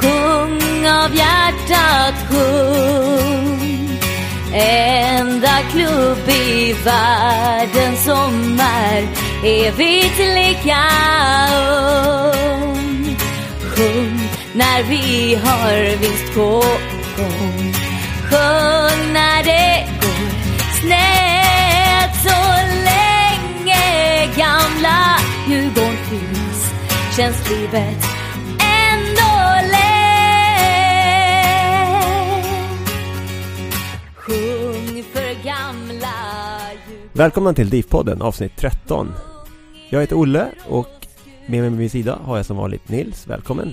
Sjung av hjärtat, sjung Enda klubb i världen som är evigt lika ung. Sjung när vi har vinst på gång. Sjung när det går snett så länge gamla Djurgården finns. Känns livet Välkomna till DIF-podden avsnitt 13 Jag heter Olle och med mig vid min sida har jag som vanligt Nils, välkommen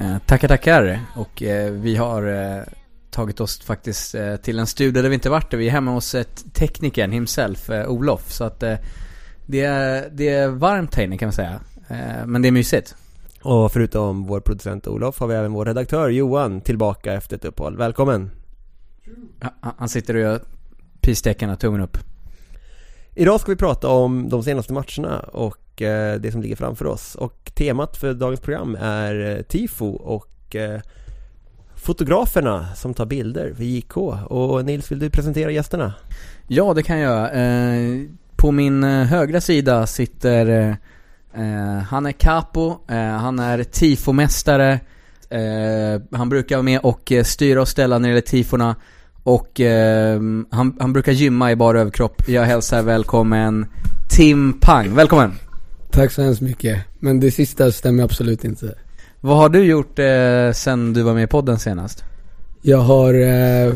Eh, tackar, tackar. Och eh, vi har eh, tagit oss faktiskt eh, till en studio där vi inte varit. Vi är hemma hos ett teknikern himself, eh, Olof. Så att eh, det, är, det är varmt här inne kan man säga. Eh, men det är mysigt. Och förutom vår producent Olof har vi även vår redaktör Johan tillbaka efter ett uppehåll, välkommen! Han- Han sitter och gör pistecken och tummen upp. Idag ska vi prata om de senaste matcherna och eh, det som ligger framför oss och temat för dagens program är eh, tifo och eh, fotograferna som tar bilder för JK och Nils vill du presentera gästerna? Ja, det kan jag. göra. på min högra sida sitter Han är capo, han är tifomästare Han brukar vara med och styra och ställa när det gäller tifona och eh, han, han brukar gymma i bara överkropp Jag hälsar välkommen Tim Pang, välkommen! Tack så hemskt mycket. Men det sista stämmer absolut inte. Vad har du gjort eh, sen du var med i podden senast? Jag har eh,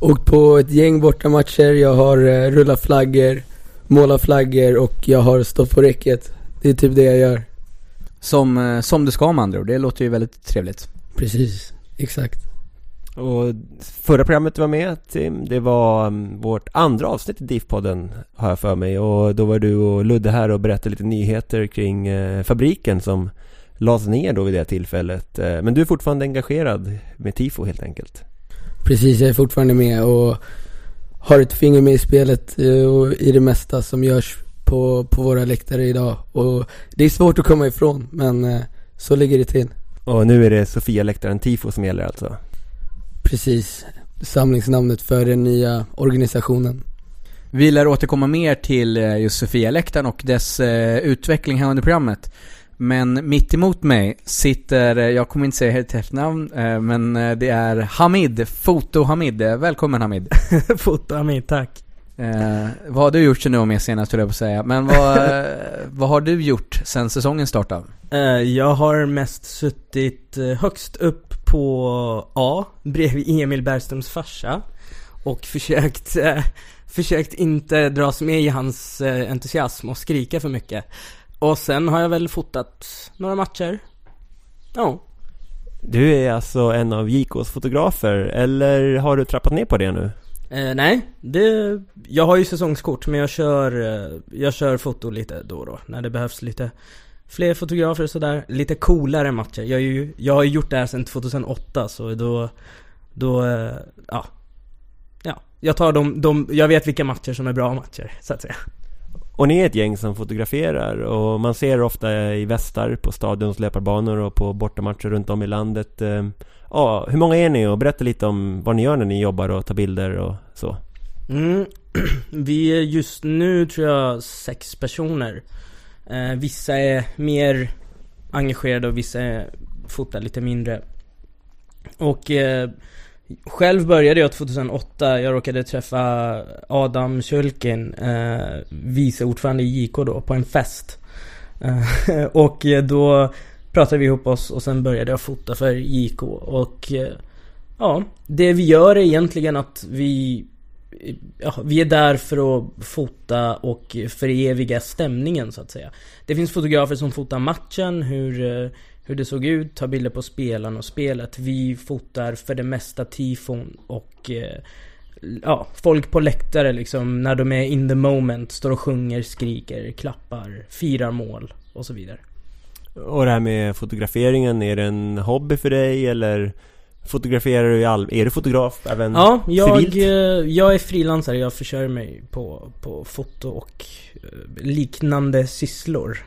åkt på ett gäng bortamatcher, jag har eh, rullat flaggor, målat flaggor och jag har stått på räcket. Det är typ det jag gör. Som, eh, som du ska med andra ord, det låter ju väldigt trevligt Precis, exakt. Och förra programmet du var med Tim, det var mm, vårt andra avsnitt i DIF-podden har jag för mig och då var du och Ludde här och berättade lite nyheter kring eh, fabriken som lades ner då vid det tillfället. Eh, men du är fortfarande engagerad med tifo helt enkelt. Precis, jag är fortfarande med och har ett finger med i spelet eh, och i det mesta som görs på, på våra läktare idag. Och det är svårt att komma ifrån, men så ligger det till. Och nu är det Sofia-läktaren tifo som gäller alltså. Precis, samlingsnamnet för den nya organisationen. Vi lär återkomma mer till eh, just Sofia-läktaren och dess eh, utveckling här under programmet. Men mitt emot mig sitter, eh, jag kommer inte säga helt efternamn, eh, men det är Hamid, Foto-Hamid. Välkommen Hamid. Fotoamin, tack. Eh, vad har du gjort sen du var med senast höll jag på att säga. Men vad, vad har du gjort sen säsongen startade? Eh, jag har mest suttit eh, högst upp på A, bredvid Emil Bergströms farsa. Och försökt eh, försökt inte dras med i hans eh, entusiasm och skrika för mycket. Och sen har jag väl fotat några matcher. Ja. Du är alltså en av JKs fotografer, eller har du trappat ner på det nu? Eh, nej, det, jag har ju säsongskort men jag kör, eh, jag kör foto lite då och då när det behövs lite fler fotografer och sådär. Lite coolare matcher. Jag, är ju, jag har ju gjort det här sedan 2008 så då, då, eh, ja. Ja, jag tar de, de, jag vet vilka matcher som är bra matcher så att säga. Och ni är ett gäng som fotograferar och man ser ofta i västar på stadions löparbanor och på bortamatcher runt om i landet. Eh, Ja, hur många är ni och berätta lite om vad ni gör när ni jobbar och tar bilder och så. Mm. Vi är just nu tror jag sex personer. Eh, vissa är mer engagerade och vissa är, fotar lite mindre. Och eh, själv började jag 2008. Jag råkade träffa Adam Kjölkin, eh, vice ordförande i JK då, på en fest. Eh, och då pratade vi ihop oss och sen började jag fota för JK och eh, ja, det vi gör är egentligen att vi Ja, vi är där för att fota och föreviga stämningen så att säga. Det finns fotografer som fotar matchen, hur, eh, hur det såg ut, tar bilder på spelaren och spelet. Vi fotar för det mesta tifon och eh, ja, folk på läktare liksom när de är in the moment, står och sjunger, skriker, klappar, firar mål och så vidare. Och det här med fotograferingen, är det en hobby för dig eller fotograferar du i all... Är du fotograf även Ja, jag, civilt? eh, jag är frilansare. Jag försörjer mig på, på foto och eh, liknande sysslor.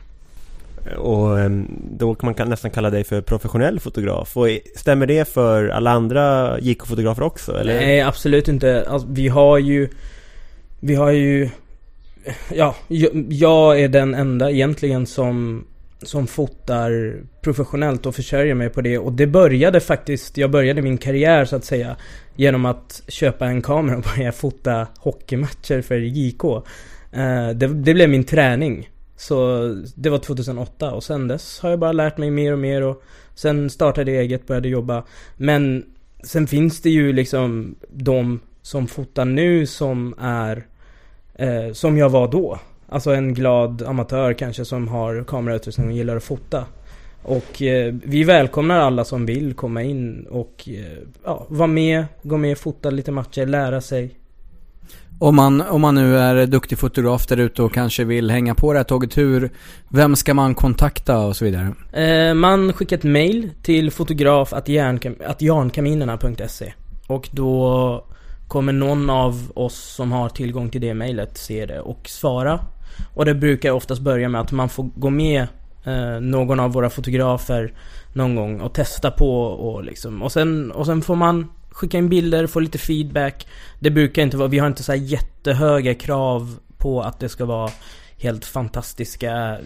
Och ehm, då kan man nästan kalla dig för professionell fotograf. Och stämmer det för alla andra JK-fotografer också? Eller? Nej, absolut inte. Alltså, vi har ju... Vi har ju... Ja, jag är den enda egentligen som som fotar professionellt och försörjer mig på det. Och det började faktiskt, jag började min karriär så att säga genom att köpa en kamera och börja fota hockeymatcher för JK. Eh, det, det blev min träning. Så det var 2008 och sen dess har jag bara lärt mig mer och mer och sen startade jag eget, började jobba. Men sen finns det ju liksom de som fotar nu som är eh, som jag var då. Alltså en glad amatör kanske som har kamerautrustning och gillar att fota. Och eh, vi välkomnar alla som vill komma in och eh, ja, vara med, gå med, fota lite matcher, lära sig. Om man, om man nu är duktig fotograf där ute och kanske vill hänga på det här tåget, hur, vem ska man kontakta och så vidare? Eh, man skickar ett mail till fotograf.jarnkaminerna.se Och då kommer någon av oss som har tillgång till det mailet se det och svara. Och det brukar oftast börja med att man får gå med eh, någon av våra fotografer någon gång och testa på och liksom. Och sen, och sen får man skicka in bilder, få lite feedback. Det brukar inte vara, vi har inte så här jättehöga krav på att det ska vara helt fantastiska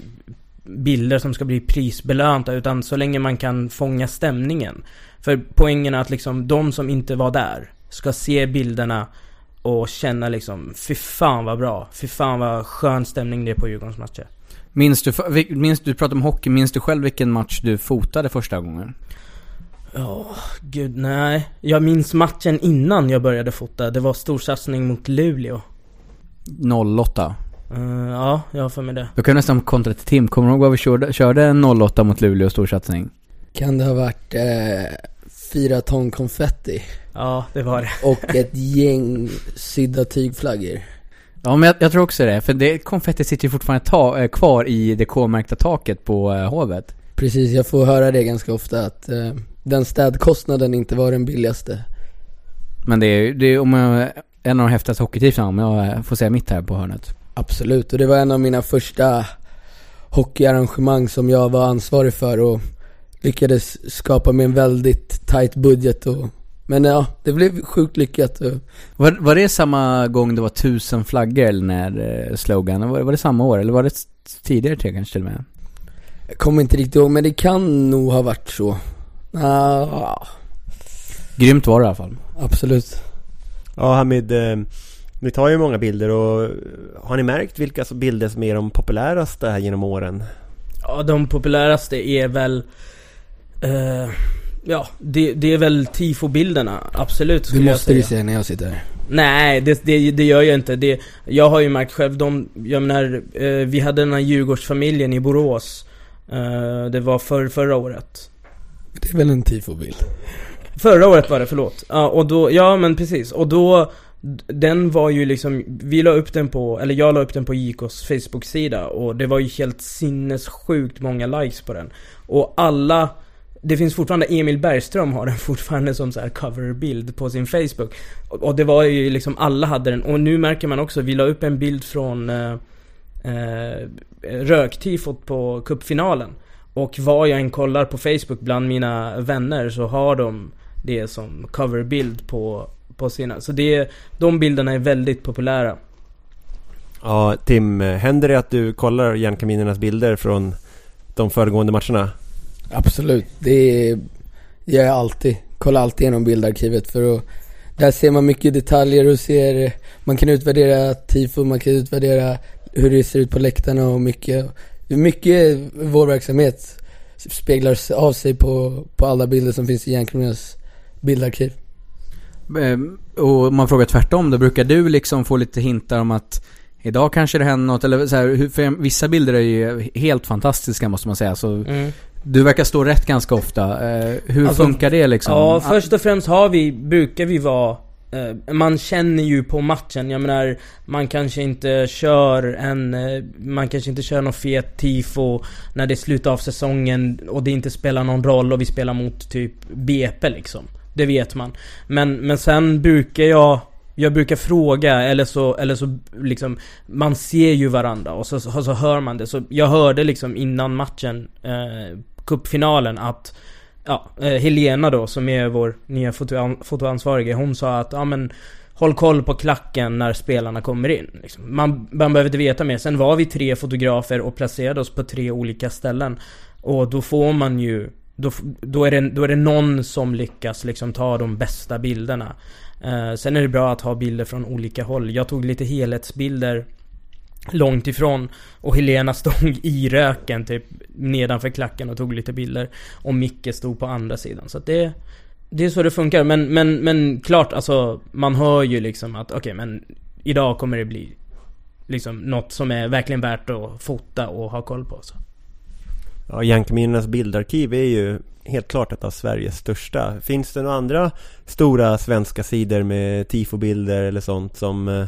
bilder som ska bli prisbelönta utan så länge man kan fånga stämningen. För poängen är att liksom de som inte var där ska se bilderna och känna liksom fy fan vad bra, fy fan vad skön stämning det är på Djurgårdens matcher. Minns du, minns, du pratar om hockey, minns du själv vilken match du fotade första gången? Ja, gud nej. Jag minns matchen innan jag började fota. Det var storsatsning mot Luleå. 08. Eh, ja, jag har för mig det. Då kan nästan kontra till Tim, kommer du ihåg vad vi körde, körde en 08 mot Luleå storsatsning? Kan det ha varit eh, fyra ton konfetti Ja, det var det. och ett gäng sydda tygflaggor? Ja men jag, jag tror också det, för det konfetti sitter ju fortfarande ta, eh, kvar i det K-märkta taket på eh, Hovet. Precis, jag får höra det ganska ofta att eh, den städkostnaden inte var den billigaste. Men det är, är om jag, en av de häftigaste hockeytipsen om jag eh, får säga mitt här på hörnet. Absolut, och det var en av mina första hockeyarrangemang som jag var ansvarig för och lyckades skapa med en väldigt tight budget och Men ja, det blev sjukt lyckat och Var, var det samma gång det var tusen flaggor eller när eh, slogan? Var, var det samma år eller var det tidigare till kanske till och med? jag kommer inte riktigt ihåg men det kan nog ha varit så. Ja, Grymt var det i alla fall. absolut. Ja Hamid, eh, ni tar ju många bilder och har ni märkt vilka bilder som är de populäraste här genom åren? Ja, de populäraste är väl... Eh, Ja, det, det är väl tifo-bilderna, absolut Det måste du säga när jag sitter här. Nej, det, det, det gör jag inte. Det, jag har ju märkt själv, de, jag menar, eh, vi hade den här Djurgårdsfamiljen i Borås. Eh, det var för, förra året. Det är väl en tifo-bild? Förra året var det, förlåt. Ja, och då, ja men precis. Och då, den var ju liksom, vi la upp den på, eller jag la upp den på JKs Facebook-sida och det var ju helt sinnessjukt många likes på den. Och alla, det finns fortfarande, Emil Bergström har den fortfarande som så här coverbild på sin Facebook. Och, och det var ju liksom, alla hade den. Och nu märker man också, vi la upp en bild från eh, eh, röktifot på cupfinalen. Och vad jag än kollar på Facebook bland mina vänner så har de det som coverbild på, på sina. Så det, de bilderna är väldigt populära. Ja, Tim, händer det att du kollar Järnkaminernas bilder från de föregående matcherna? Absolut, det är, gör jag alltid. Kollar alltid igenom bildarkivet för att där ser man mycket detaljer och ser, man kan utvärdera tifo, man kan utvärdera hur det ser ut på läktarna och mycket, mycket vår verksamhet speglar av sig på, på alla bilder som finns i Järnkronornas bildarkiv. Ehm, Och man frågar tvärtom då, brukar du liksom få lite hintar om att Idag kanske det händer något, eller så här, för vissa bilder är ju helt fantastiska måste man säga. Så Mm. Du verkar stå rätt ganska ofta. Eh, hur Alltså, funkar det liksom? Ja, först och främst har vi, brukar vi vara eh, man känner ju på matchen, jag menar Man kanske inte kör en, eh, man kanske inte kör någon fet tifo När det är slut av säsongen och det inte spelar någon roll och vi spelar mot typ BP liksom Det vet man Men, men sen brukar jag jag brukar fråga eller så, eller så liksom Man ser ju varandra och så, så, så hör man det. Så jag hörde liksom innan matchen, eh, cupfinalen att Ja, eh, Helena då som är vår nya fotoansvarige, hon sa att ja men Håll koll på klacken när spelarna kommer in. Liksom. Man, man behöver inte veta mer. Sen var vi tre fotografer och placerade oss på tre olika ställen. Och då får man ju då, då, är det, då är det någon som lyckas liksom ta de bästa bilderna. Eh, sen är det bra att ha bilder från olika håll. Jag tog lite helhetsbilder långt ifrån och Helena stod i röken typ nedanför klacken och tog lite bilder. Och Micke stod på andra sidan. Så att det, det är så det funkar. Men, men, men klart alltså, man hör ju liksom att okej men idag kommer det bli liksom något som är verkligen värt att fota och ha koll på. Så. Ja, Jankeminnenas bildarkiv är ju helt klart ett av Sveriges största. Finns det några andra stora svenska sidor med tifobilder eller sånt som eh,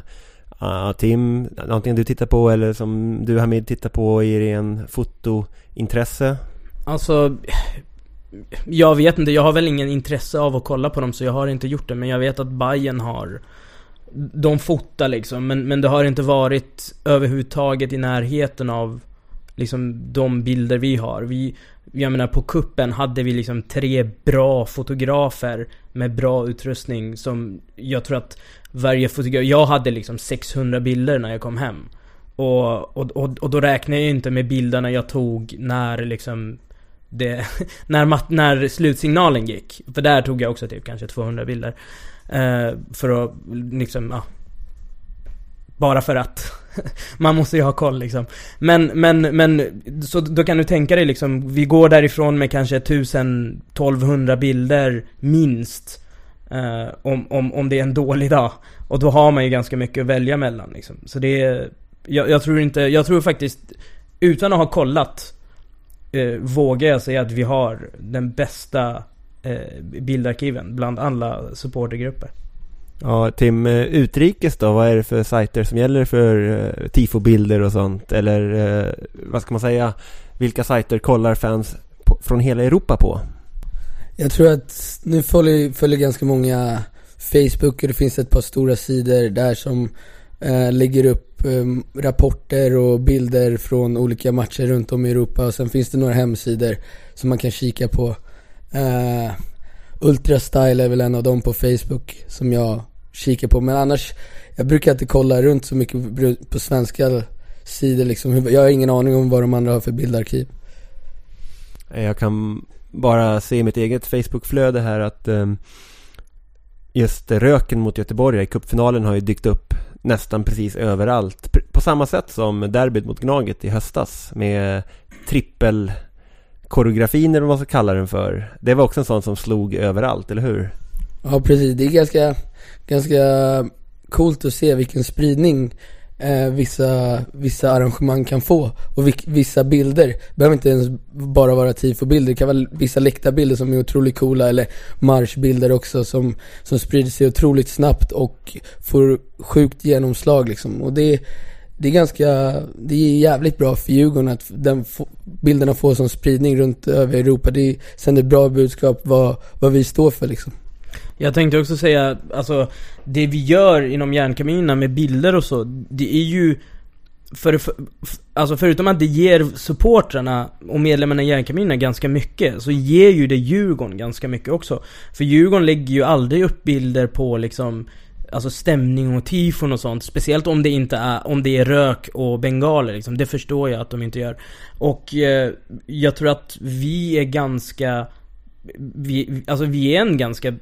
Tim, antingen du tittar på eller som du Hamid tittar på i ren fotointresse? Alltså Jag vet inte, jag har väl ingen intresse av att kolla på dem så jag har inte gjort det. Men jag vet att Bayern har De fotar liksom. Men, men det har inte varit överhuvudtaget i närheten av Liksom de bilder vi har. Vi, jag menar på kuppen hade vi liksom tre bra fotografer med bra utrustning som jag tror att varje fotograf, jag hade liksom 600 bilder när jag kom hem. Och, och, och, och då räknar jag ju inte med bilderna jag tog när liksom det, när, mat, när slutsignalen gick. För där tog jag också typ kanske 200 bilder. Eh, för att liksom, ja. Bara för att. Man måste ju ha koll liksom. Men, men, men, så då kan du tänka dig liksom, vi går därifrån med kanske 1000-1200 bilder minst. Eh, om, om, om det är en dålig dag. Och då har man ju ganska mycket att välja mellan liksom. Så det är, jag, jag tror inte, jag tror faktiskt, utan att ha kollat, eh, vågar jag säga att vi har den bästa eh, bildarkiven bland alla supportergrupper. Ja, Tim, eh, utrikes då? Vad är det för sajter som gäller för eh, tifobilder och sånt? Eller eh, vad ska man säga? Vilka sajter kollar fans på, från hela Europa på? Jag tror att nu följer, följer ganska många Facebook och det finns ett par stora sidor där som eh, lägger upp eh, rapporter och bilder från olika matcher runt om i Europa och sen finns det några hemsidor som man kan kika på. Eh, Ultrastyle är väl en av dem på Facebook som jag kikar på men annars, jag brukar inte kolla runt så mycket på svenska sidor liksom. Jag har ingen aning om vad de andra har för bildarkiv. Jag kan bara se i mitt eget Facebook-flöde här att ehm, just röken mot Göteborg i cupfinalen har ju dykt upp nästan precis överallt. På samma sätt som derbyt mot Gnaget i höstas med trippel koreografin eller vad man ska kalla den för. Det var också en sån som slog överallt, eller hur? Ja precis, det är ganska, ganska coolt att se vilken spridning eh, vissa, vissa arrangemang kan få och vissa bilder. Det behöver inte ens bara vara tifo-bilder, det kan vara vissa läktarbilder som är otroligt coola eller marschbilder också som, som sprider sig otroligt snabbt och får sjukt genomslag liksom. Och det, det är ganska, det är jävligt bra för Djurgården att den få, bilderna får sån spridning runt över Europa. Det sänder bra budskap vad, vad vi står för liksom. Jag tänkte också säga, alltså det vi gör inom järnkaminerna med bilder och så, det är ju för, för, alltså förutom att det ger supportrarna och medlemmarna i järnkaminerna ganska mycket, så ger ju det Djurgården ganska mycket också. För Djurgården lägger ju aldrig upp bilder på liksom Alltså stämning och tifon och sånt. Speciellt om det inte är, om det är rök och bengaler liksom. Det förstår jag att de inte gör. Och eh, jag tror att vi är ganska vi, alltså vi är en ganska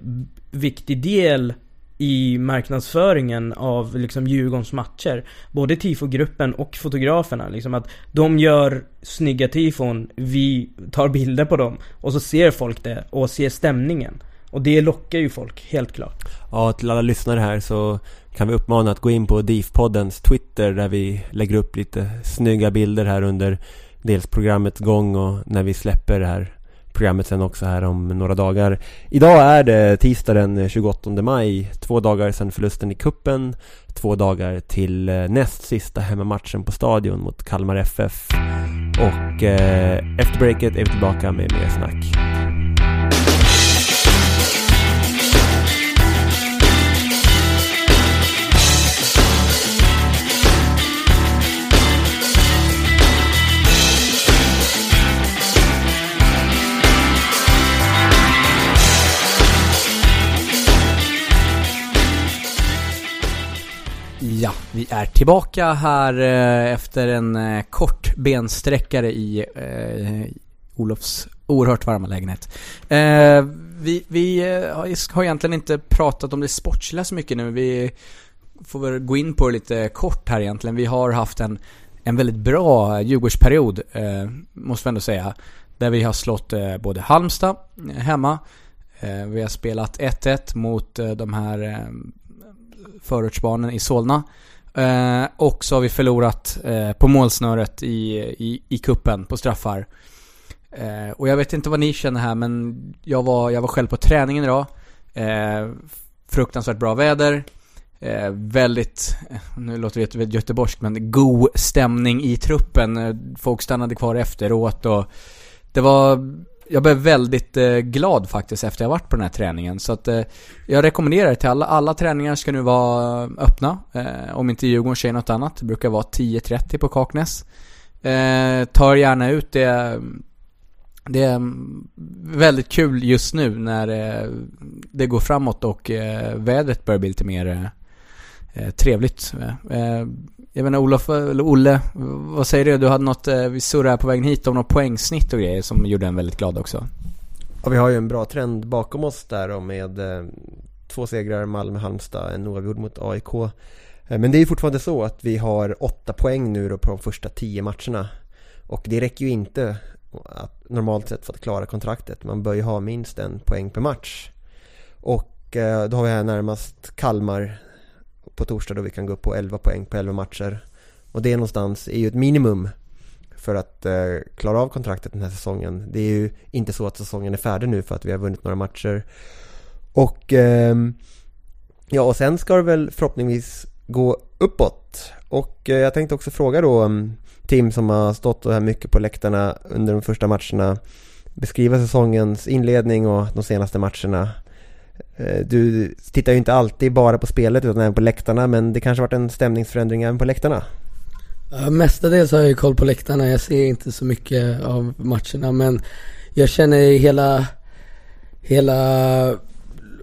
viktig del i marknadsföringen av liksom Djurgårdens matcher. Både tifogruppen och fotograferna. Liksom att de gör snygga tifon, vi tar bilder på dem. Och så ser folk det och ser stämningen. Och det lockar ju folk, helt klart. Ja, till alla lyssnare här så kan vi uppmana att gå in på DIF-poddens Twitter där vi lägger upp lite snygga bilder här under dels programmets gång och när vi släpper det här programmet sen också här om några dagar. Idag är det tisdag den 28 maj, två dagar sedan förlusten i kuppen, två dagar till eh, näst sista hemmamatchen på Stadion mot Kalmar FF. Och eh, efter breaket är vi tillbaka med mer snack. Ja, vi är tillbaka här eh, efter en eh, kort bensträckare i eh, Olofs oerhört varma lägenhet. Eh, vi vi eh, har egentligen inte pratat om det sportsliga så mycket nu. Vi får väl gå in på det lite kort här egentligen. Vi har haft en, en väldigt bra Djurgårdsperiod, eh, måste vi ändå säga. Där vi har slått eh, både Halmstad hemma, vi har spelat 1-1 mot de här förortsbarnen i Solna. Eh, och så har vi förlorat eh, på målsnöret i, i, i kuppen på straffar. Eh, och jag vet inte vad ni känner här men jag var, jag var själv på träningen idag. Eh, fruktansvärt bra väder. Eh, väldigt, eh, nu låter det göteborgskt men god stämning i truppen. Eh, folk stannade kvar efteråt och det var jag blev väldigt eh, glad faktiskt efter jag varit på den här träningen. Så att eh, jag rekommenderar det till alla. Alla träningar ska nu vara öppna. Eh, om inte Djurgården säger något annat. Det brukar vara 10.30 på Kaknäs. Eh, tar gärna ut det. Det är väldigt kul just nu när eh, det går framåt och eh, vädret börjar bli lite mer eh, Eh, trevligt. Eh, jag menar Olof, eller Olle, vad säger du? Du hade något, eh, vi surrade här på vägen hit om något poängsnitt och grejer som gjorde en väldigt glad också. Ja, vi har ju en bra trend bakom oss där då med eh, två segrar, Malmö, Halmstad, en oavgjord mot AIK. Eh, men det är ju fortfarande så att vi har åtta poäng nu då på de första tio matcherna. Och det räcker ju inte att, normalt sett för att klara kontraktet. Man bör ju ha minst en poäng per match. Och eh, då har vi här närmast Kalmar på torsdag då vi kan gå upp på 11 poäng på 11 matcher. Och det någonstans är ju ett minimum för att eh, klara av kontraktet den här säsongen. Det är ju inte så att säsongen är färdig nu för att vi har vunnit några matcher. Och eh, ja, och sen ska det väl förhoppningsvis gå uppåt. Och eh, jag tänkte också fråga då ehm, Tim som har stått här mycket på läktarna under de första matcherna beskriva säsongens inledning och de senaste matcherna. Eh, du tittar ju inte alltid bara på spelet utan även på läktarna men det kanske varit en stämningsförändring även på läktarna? Ja, mestadels har jag ju koll på läktarna, jag ser inte så mycket av matcherna men jag känner hela, hela,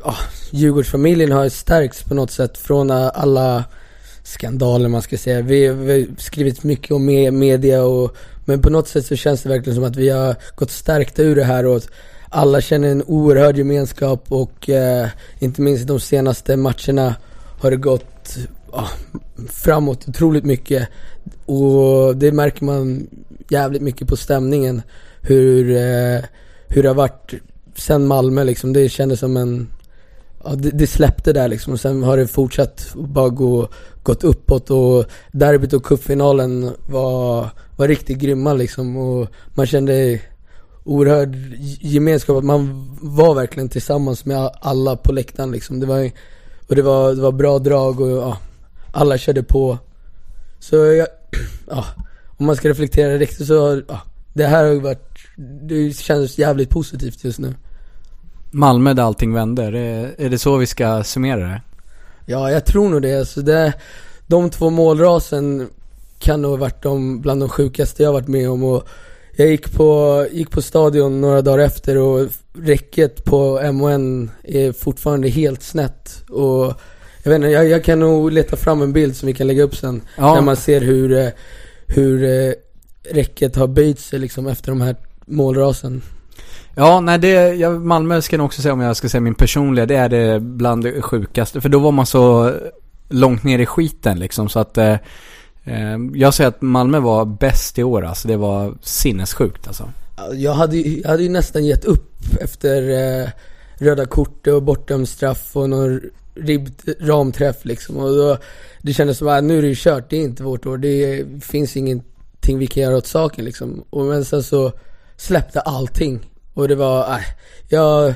ja, Djurgårdsfamiljen har stärkts på något sätt från alla skandaler man ska säga. Vi, vi har skrivit mycket om media och men på något sätt så känns det verkligen som att vi har gått stärkta ur det här och alla känner en oerhörd gemenskap och eh, inte minst de senaste matcherna har det gått ah, framåt otroligt mycket. Och det märker man jävligt mycket på stämningen. hur, eh, hur det har varit sen Malmö liksom. Det kändes som en, ja det, det släppte där liksom och sen har det fortsatt bara gå, gått uppåt och derbyt och cupfinalen var, var riktigt grymma liksom och man kände oerhörd gemenskap, att man var verkligen tillsammans med alla på läktaren liksom. Det var, och det var, det var bra drag och ja, alla körde på. Så jag, ja, om man ska reflektera riktigt så, ja, det här har ju varit, det känns jävligt positivt just nu. Malmö där allting vänder, är, är det så vi ska summera det? Ja, jag tror nog det. Alltså det de två målrasen kan nog ha varit de, bland de sjukaste jag varit med om och jag gick på, gick på stadion några dagar efter och räcket på MON är fortfarande helt snett och jag vet inte, jag, jag kan nog leta fram en bild som vi kan lägga upp sen. Ja. När man ser hur, eh, hur eh, räcket har böjt sig liksom efter de här målrasen. Ja, nej det, jag, Malmö ska jag också säga om jag ska säga min personliga, det är det bland det sjukaste. För då var man så långt ner i skiten liksom så att eh, Eh, jag säger att Malmö var bäst i år alltså. Det var sinnessjukt alltså. Jag hade, ju- jag hade ju nästan gett upp efter eh, röda kort och bortdömd straff och någon ribb, ramträff liksom. Och då, det kändes som att ah, nu är det ju kört, det är inte vårt år. Det finns ingenting vi kan göra åt saken liksom. Och men sen så släppte allting. Och det var, äh, jag,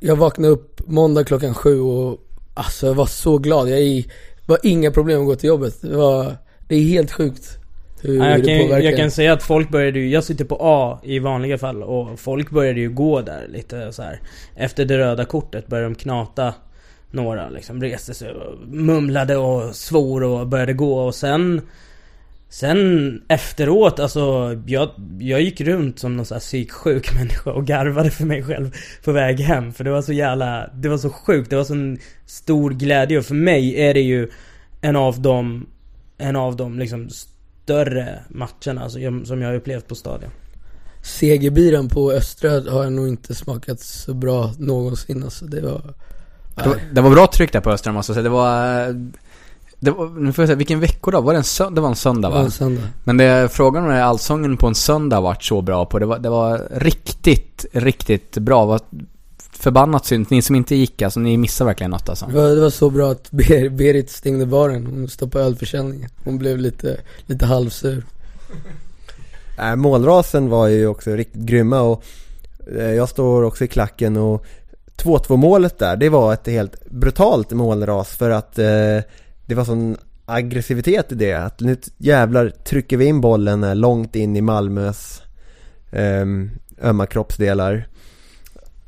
jag vaknade upp måndag klockan sju och alltså jag var så glad. Jag är- var inga problem att gå till jobbet. Det var, det är helt sjukt hur Ja, jag, det kan, påverkar. jag kan säga att folk började ju, jag sitter på A i vanliga fall och folk började ju gå där lite så här. Efter det röda kortet började de knata några liksom, reste sig och mumlade och svor och började gå och sen Sen efteråt, alltså jag, jag gick runt som någon sån här psyksjuk människa och garvade för mig själv på väg hem. För det var så jävla, det var så sjukt, det var sån stor glädje och för mig är det ju en av de, en av de liksom större matcherna alltså, som jag har upplevt på stadion. Segerbiran på Östra har jag nog inte smakat så bra någonsin alltså. Det var... Det var, det var bra tryck där på Östra måste jag säga. Det var... Det var, nu får jag säga, vilken veckodag? Var det en söndag? Det var en söndag Det var va? en söndag. Men det, frågan om allsången på en söndag varit så bra på. Det var, det var riktigt, riktigt bra. Det var förbannat synd. Ni som inte gick alltså, ni missade verkligen något alltså. Det var, det var så bra att Ber, Berit stängde baren. Hon stoppade ölförsäljningen. Hon blev lite, lite halvsur. Äh, målrasen var ju också riktigt grymma och eh, jag står också i klacken och 2-2 målet där, det var ett helt brutalt målras för att eh, det var sån aggressivitet i det. Att nu jävlar trycker vi in bollen eh, långt in i Malmös um, ömma kroppsdelar.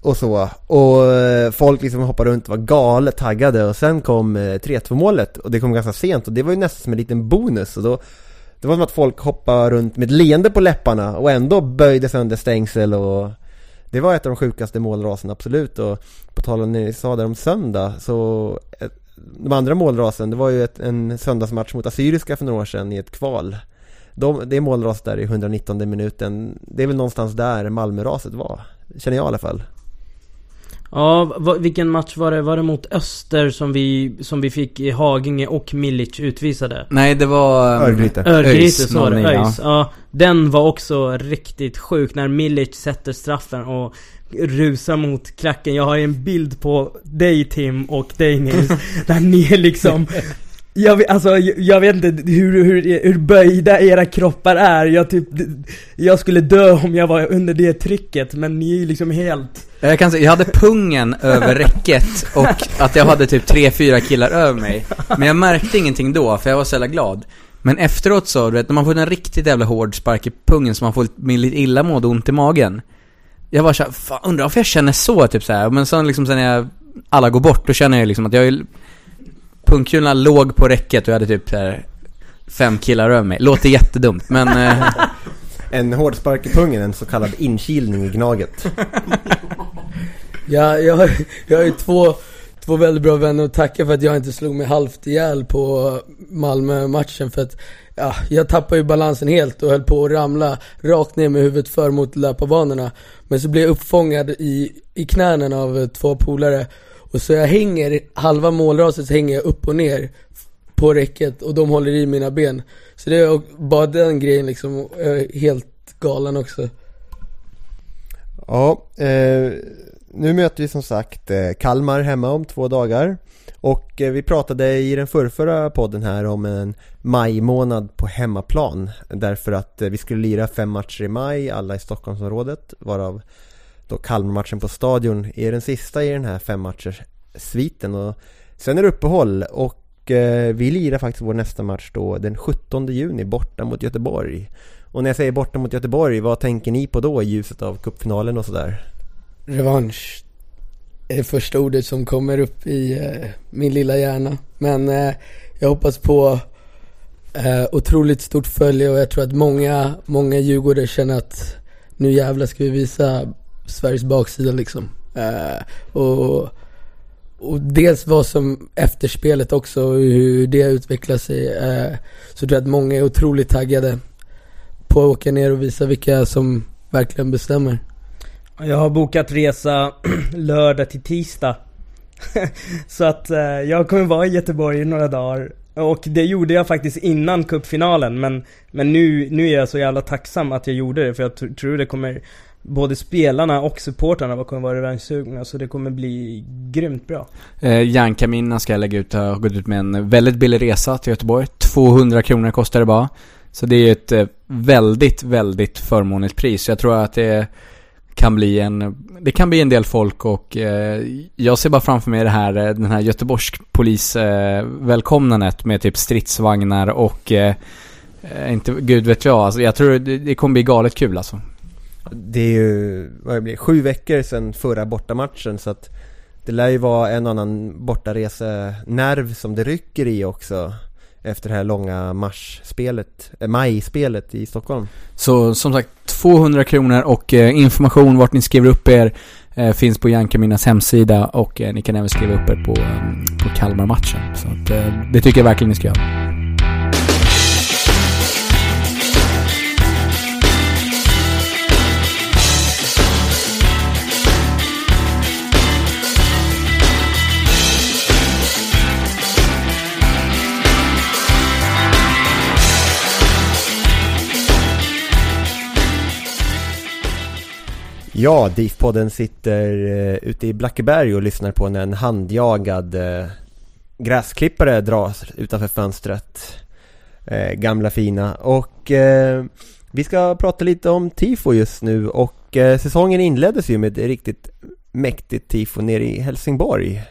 Och så. Och eh, folk liksom hoppade runt och var galet taggade och sen kom eh, 3-2 målet och det kom ganska sent och det var ju nästan som en liten bonus och då det var som att folk hoppade runt med ett leende på läpparna och ändå böjde sönder stängsel och det var ett av de sjukaste målrasen absolut och på tal om det ni sa där om söndag så ett, de andra målrasen det var ju ett, en söndagsmatch mot Assyriska för några år sedan i ett kval de, det målraset där i 119 minuten det är väl någonstans där Malmöraset var känner jag i alla fall Ja, vilken match var det? Var det mot Öster som vi, som vi fick i Haginge och Milic utvisade? Nej, det var... um, Örgryte. Örgryte ÖIS, så var det, 09, ja. ÖIS. Ja, den var också riktigt sjuk när Milic sätter straffen och Rusa mot klacken. Jag har ju en bild på dig Tim och dig Nils, där ni är liksom jag vet, alltså, jag- vet inte hur, hur, hur böjda era kroppar är. Jag, typ, jag skulle dö om jag var under det trycket, men ni är ju liksom helt... Jag kan säga, jag hade pungen över räcket och att jag hade typ tre fyra killar över mig. Men jag märkte ingenting då, för jag var så jävla glad. Men efteråt så, du vet, när man får en riktigt jävla hård spark i pungen så man får lite illamående och ont i magen. Jag var såhär, fan undrar varför jag känner så, typ så här. Men sen liksom sen när jag, alla går bort, då känner jag liksom att jag är Pungkulorna låg på räcket och jag hade typ så här, fem killar över mig. Låter jättedumt, men... Eh, En hård spark i pungen, en så kallad inkilning i gnaget Jag, jag, har- jag har ju två, två väldigt bra vänner att tacka för att jag inte slog mig halvt ihjäl på Malmö-matchen för att ja, jag tappade ju balansen helt och höll på att ramla rakt ner med huvudet för mot löparbanorna. Men så blev jag uppfångad i, i knäna av eh, två polare och så jag hänger, halva målraset så hänger jag upp och ner på räcket och de håller i mina ben. Så det är och- bara den grejen liksom, jag är helt galen också. Ja, eh, nu möter vi som sagt eh, Kalmar hemma om två dagar. Och eh, vi pratade i den förrförra podden här om en majmånad på hemmaplan. Därför att eh, vi skulle lira fem matcher i maj, alla i Stockholmsområdet. Varav då Kalmarmatchen på Stadion är den sista i den här femmatcherssviten och Sen är det uppehåll och eh, vi lirar faktiskt vår nästa match då den 17 juni borta mot Göteborg. Och när jag säger borta mot Göteborg, vad tänker ni på då i ljuset av cupfinalen och sådär? Revansch är första ordet som kommer upp i eh, min lilla hjärna. Men eh, jag hoppas på eh, otroligt stort följe och jag tror att många, många djurgårdare känner att nu jävlar ska vi visa Sveriges baksida liksom. Eh, och, och dels vad som efterspelet också, och hur det utvecklar sig. Eh, så tror jag att många är otroligt taggade på att åka ner och visa vilka som verkligen bestämmer. Jag har bokat resa lördag till tisdag. så att eh, jag kommer vara i Göteborg i några dagar. Och det gjorde jag faktiskt innan cupfinalen men, men nu, nu är jag så jävla tacksam att jag gjorde det för jag tror det kommer Både spelarna och supportrarna kommer vara revanschsugna så det kommer bli grymt bra. Eh, Jan Kamina ska jag lägga ut, eh, har gått ut med en väldigt billig resa till Göteborg. 200 kronor kostar det bara. Så det är ett eh, väldigt, väldigt förmånligt pris. Jag tror att det är kan bli en, det kan bli en del folk och eh, jag ser bara framför mig det här, eh, den här Göteborgs polis eh, med typ stridsvagnar och eh, eh, inte, gud vet jag, alltså jag tror det, det kommer bli galet kul alltså. Det är ju, vad det blir, sju veckor sedan förra bortamatchen så att Det lär ju vara en annan bortaresenerv som det rycker i också efter det här långa marsspelet, äh, majspelet i Stockholm Så som sagt, 200 kronor och eh, information vart ni skriver upp er eh, finns på Jankaminas hemsida och eh, ni kan även skriva upp er på, eh, på Kalmar-matchen. Så att, eh, det tycker jag verkligen ni ska göra. Ja, DIF-podden sitter uh, ute i Blackeberg och lyssnar på när en handjagad uh, gräsklippare dras utanför fönstret. Uh, gamla fina. Och uh, vi ska prata lite om tifo just nu och säsongen inleddes ju med ett riktigt mäktigt tifo nere i Helsingborg.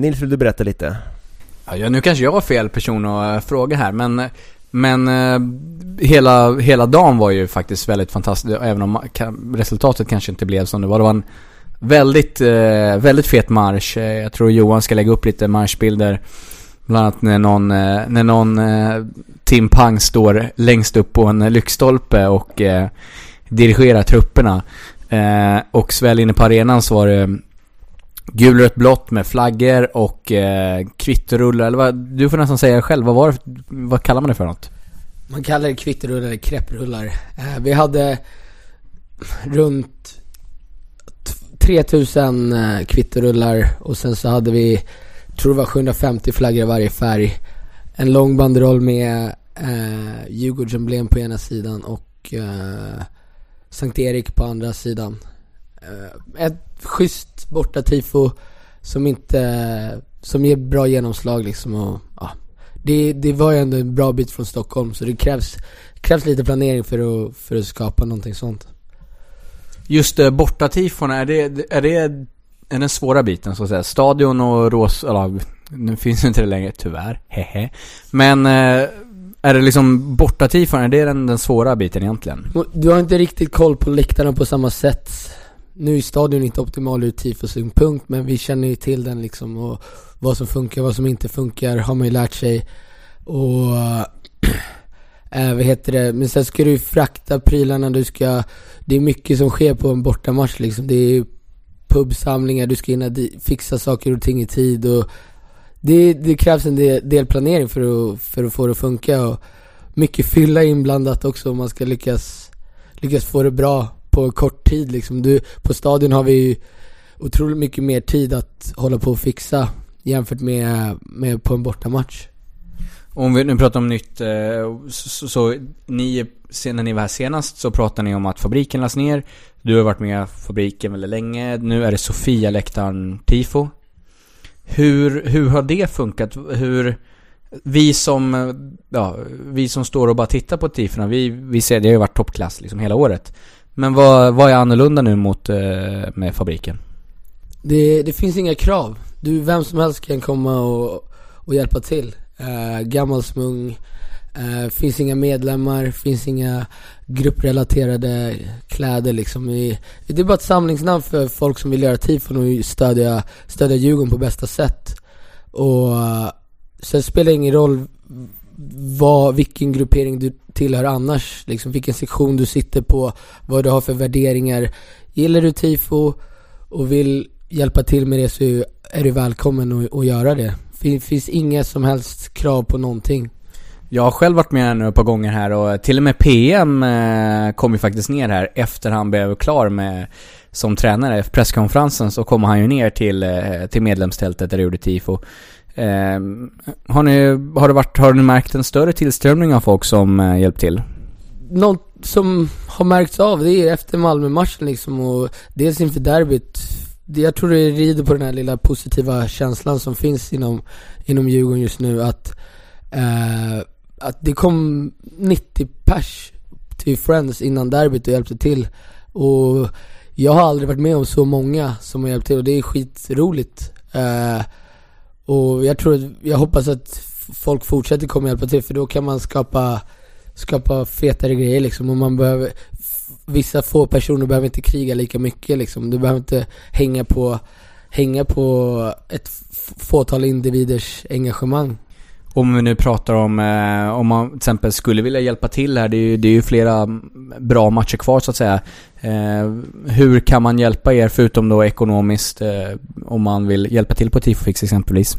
Nils, vill du berätta lite? Ja, nu kanske jag var fel person att fråga här, men, men eh, hela, hela dagen var ju faktiskt väldigt fantastisk, även om resultatet kanske inte blev som det var. Det var en väldigt, eh, väldigt fet marsch. Eh, jag tror Johan ska lägga upp lite marschbilder. Bland annat när någon, eh, när någon eh, Tim Pang står längst upp på en lyktstolpe och eh, dirigerar trupperna. Eh, och så väl inne på arenan så var det gul, rött, blått med flaggor och eh, kvittorullar. Eller vad, du får nästan säga det själv. Vad var det, vad kallar man det för något? Man kallar det kvitterullar eller krepprullar. Eh, vi hade runt 3000 eh, kvitterullar och sen så hade vi, tror det var 750 flaggor i varje färg. En lång banderoll med eh, Djurgårdsemblem på ena sidan och eh, Sankt Erik på andra sidan. Eh, ett schysst borta tifo som inte, som ger bra genomslag liksom och ja, det, det var ju ändå en bra bit från Stockholm så det krävs, krävs lite planering för att, för att skapa någonting sånt. Just eh, bortatifona, är det, är det är den svåra biten så att säga? Stadion och Rås, eller nu finns inte det längre, tyvärr, hehe. Men eh, är det liksom bortatifona, är det den, den svåra biten egentligen? Du har inte riktigt koll på läktarna på samma sätt. Nu är stadion inte optimal ur tifosynpunkt men vi känner ju till den liksom och vad som funkar, vad som inte funkar har man ju lärt sig. Och äh, vad heter det, men sen ska du ju frakta prylarna, du ska, det är mycket som sker på en bortamatch liksom. Det är pubsamlingar, du ska hinna di- fixa saker och ting i tid och det, det krävs en del, del planering för att, för att få det att funka och mycket fylla inblandat också om man ska lyckas, lyckas få det bra på kort tid liksom. Du, på stadion har vi ju otroligt mycket mer tid att hålla på och fixa jämfört med, med på en bortamatch. Om vi nu pratar om nytt, eh, så, så, så ni, sen när ni var här senast så pratade ni om att fabriken lades ner. Du har varit med i fabriken väldigt länge. Nu är det Sofia-läktaren tifo. Hur, hur har det funkat? Hur, vi som, eh, ja, vi som står och bara tittar på tifona, vi, vi ser, det har ju varit toppklass liksom hela året. Men vad, vad är annorlunda nu mot, eh, med fabriken? Det, det finns inga krav. Du, vem som helst kan komma och, och hjälpa till. Uh, gammal som ung. Uh, eh, finns inga medlemmar, finns inga grupprelaterade kläder liksom. I, det är bara ett samlingsnamn för folk som vill göra tifon och stödja, stödja Djurgården på bästa sätt. Och uh, sen spelar det ingen roll vad, vilken gruppering du tillhör annars, liksom vilken sektion du sitter på, vad du har för värderingar. Gillar du tifo och vill hjälpa till med det så är du välkommen att, att göra det. Det finns inga som helst krav på någonting. Jag har själv varit med nu ett par gånger här och till och med PM eh, kom ju faktiskt ner här efter han blev klar med som tränare. Presskonferensen så kom han ju ner till, eh, till medlemstältet där det gjorde tifo. Eh, har, ni, har, det varit, har ni märkt en större tillströmning av folk som eh, hjälpt till? Något som har märkts av, det är efter Malmö-matchen liksom och dels inför derbyt jag tror det rider på den här lilla positiva känslan som finns inom, inom Djurgården just nu att, eh, att det kom 90 pers till Friends innan derbyt och hjälpte till. Och jag har aldrig varit med om så många som har hjälpt till och det är skitroligt. Eh, och jag tror, jag hoppas att folk fortsätter komma och hjälpa till för då kan man skapa, skapa fetare grejer liksom och man behöver, vissa få personer behöver inte kriga lika mycket liksom. Du behöver inte hänga på, hänga på ett fåtal individers engagemang. Om vi nu pratar om, eh, om man till exempel skulle vilja hjälpa till här, det är ju, det är ju flera bra matcher kvar så att säga. Eh, hur kan man hjälpa er förutom då ekonomiskt eh, om man vill hjälpa till på Tifofix exempelvis?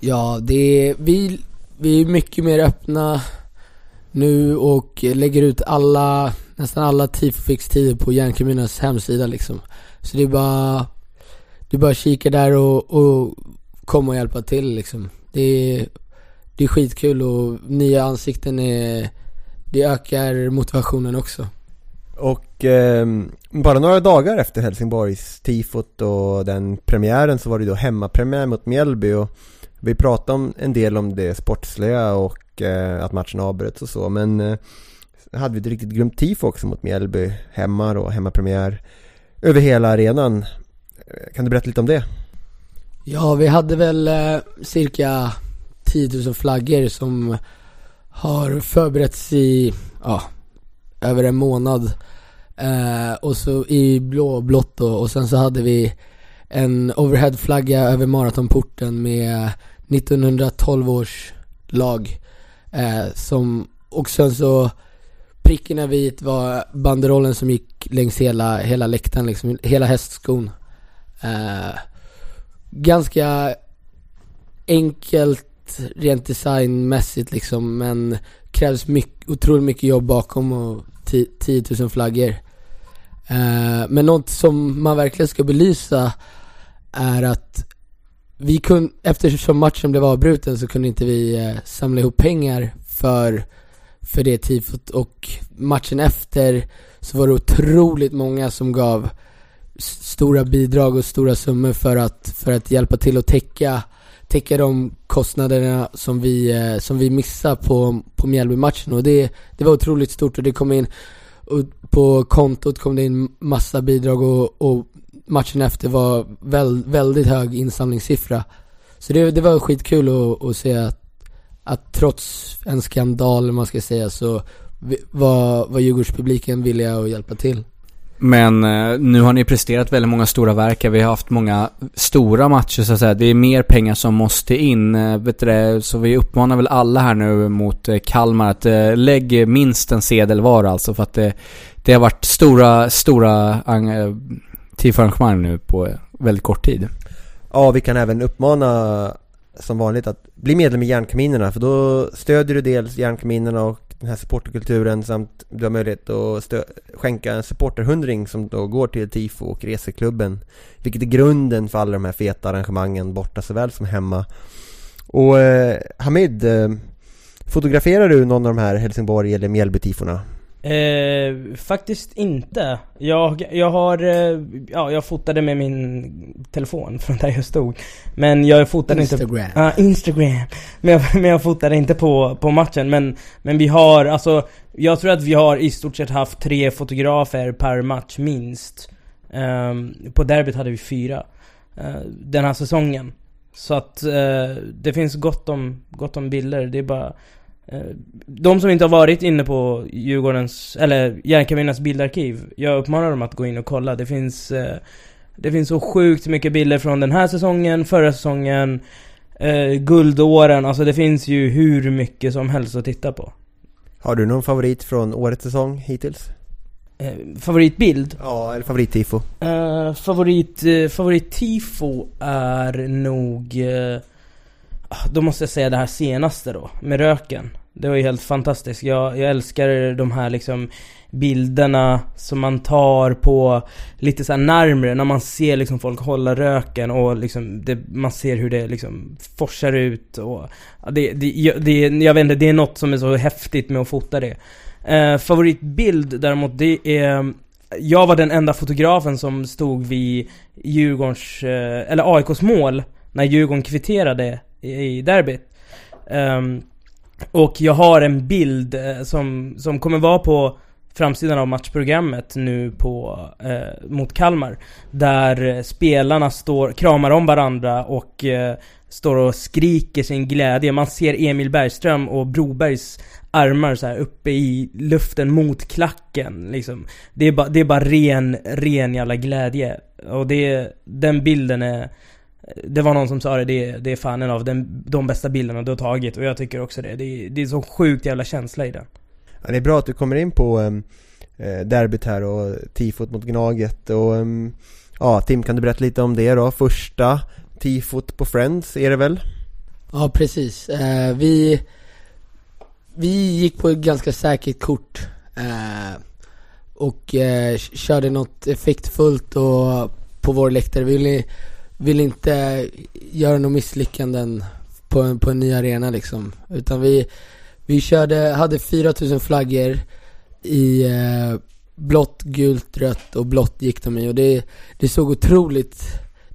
Ja, det är, vi, vi är mycket mer öppna nu och lägger ut alla nästan alla tifofix-tider på Järnkommunens hemsida liksom. Så det är bara, det är bara att kika där och, och komma och hjälpa till liksom. Det är, det är skitkul och nya ansikten är, det ökar motivationen också. Och eh, bara några dagar efter Helsingborgs tifot och den premiären så var det då hemmapremiär mot Mjällby och vi pratade om en del om det sportsliga och eh, att matchen avbröts och så men eh, hade vi ett riktigt grymt tifo också mot Mjällby hemma då, hemmapremiär över hela arenan. Kan du berätta lite om det? Ja, vi hade väl eh, cirka 10 000 flaggor som har förberetts i, ja, över en månad. Eh, och så i blå och blått då, och sen så hade vi en overheadflagga över maratonporten med 1912 års lag. Eh, som, och sen så pricken över vit var banderollen som gick längs hela, hela läktaren liksom, hela hästskon. Eh, ganska enkelt rent designmässigt liksom men krävs mycket, otroligt mycket jobb bakom och 10 000 flaggor. Uh, men något som man verkligen ska belysa är att vi kunde, eftersom matchen blev avbruten så kunde inte vi uh, samla ihop pengar för för det tifot och matchen efter så var det otroligt många som gav stora bidrag och stora summor för att, för att hjälpa till att täcka, täcka de kostnaderna som vi, eh, som vi missade på, på Mjällby-matchen och det, det var otroligt stort och det kom in och på kontot kom det in massa bidrag och, och matchen efter var väl, väldigt hög insamlingssiffra. Så det, det var skitkul att, att se att att trots en skandal, man ska säga, så var, var Djurgårdspubliken villiga att hjälpa till. Men eh, nu har ni presterat väldigt många stora verk. Vi har haft många stora matcher så att säga. Det är mer pengar som måste in. Eh, vet du Så vi uppmanar väl alla här nu mot eh, Kalmar att eh, lägg minst en sedel var alltså. För att det, det har varit stora, stora eh, TIF-arrangemang nu på eh, väldigt kort tid. Ja, vi kan även uppmana som vanligt att bli medlem i Järnkaminerna för då stödjer du dels Järnkaminerna och den här supporterkulturen samt du har möjlighet att skänka en supporterhundring som då går till TIFO och reseklubben vilket är grunden för alla de här feta arrangemangen borta såväl som hemma och eh, Hamid eh, Fotograferar du någon av de här Helsingborg eller Mjällby-tifona? Eh, faktiskt inte. Jag, jag har, eh, ja jag fotade med min telefon från där jag stod. Men jag fotade Instagram. inte... Ja, Instagram. Men jag, men jag fotade inte på, på matchen. Men, men vi har, alltså, jag tror att vi har i stort sett haft tre fotografer per match minst. Ehm, på derbyt hade vi fyra. eh, den här säsongen. Så att eh, det finns gott om, gott om bilder. Det är bara eh, de som inte har varit inne på Djurgårdens, eller Järnkaminernas bildarkiv, jag uppmanar dem att gå in och kolla. Det finns, eh, det finns så sjukt mycket bilder från den här säsongen, förra säsongen, eh, guldåren, alltså det finns ju hur mycket som helst att titta på. Har du någon favorit från årets säsong hittills? Eh, favoritbild? Ja, eller favorittifo? Eh, favorit, eh, favorit-tifo är nog... Eh, ah, då måste jag säga det här senaste då, med röken. Det var ju helt fantastiskt. Jag, jag älskar de här liksom bilderna som man tar på lite så här närmre när man ser liksom folk hålla röken och liksom det, man ser hur det liksom forsar ut och ja, det, det, jag- det, jag vet inte, det är något som är så häftigt med att fota det. Eh, favoritbild däremot, det är jag var den enda fotografen som stod vid Djurgårdens, eh, eller AIKs mål när Djurgården kvitterade i, i derbyt. Ehm, och jag har en bild eh, som, som kommer vara på framsidan av matchprogrammet nu på, eh, mot Kalmar. Där eh, spelarna står, kramar om varandra och eh, står och skriker sin glädje. Man ser Emil Bergström och Brobergs armar så här uppe i luften mot klacken liksom. Det är bara, det är bara ren, ren jävla glädje. Och det, den bilden är det var någon som sa det, det, det är fan en av den, de bästa bilderna du har tagit och jag tycker också det. Det, är- det är så sjukt jävla känsla i den. Ja, det är bra att du kommer in på um, derbyt här och tifot mot Gnaget och ehm, ja, Tim kan du berätta lite om det då? Första tifot på Friends är det väl? Ja, precis. Eh, vi, vi gick på ett ganska säkert kort eh, och eh, körde något effektfullt och på vår läktare. Vi ville, vill inte göra några misslyckanden på en, på en ny arena liksom. Utan vi, vi körde, hade 4000 flaggor i eh, blått, gult, rött och blått gick de i och det, det såg otroligt,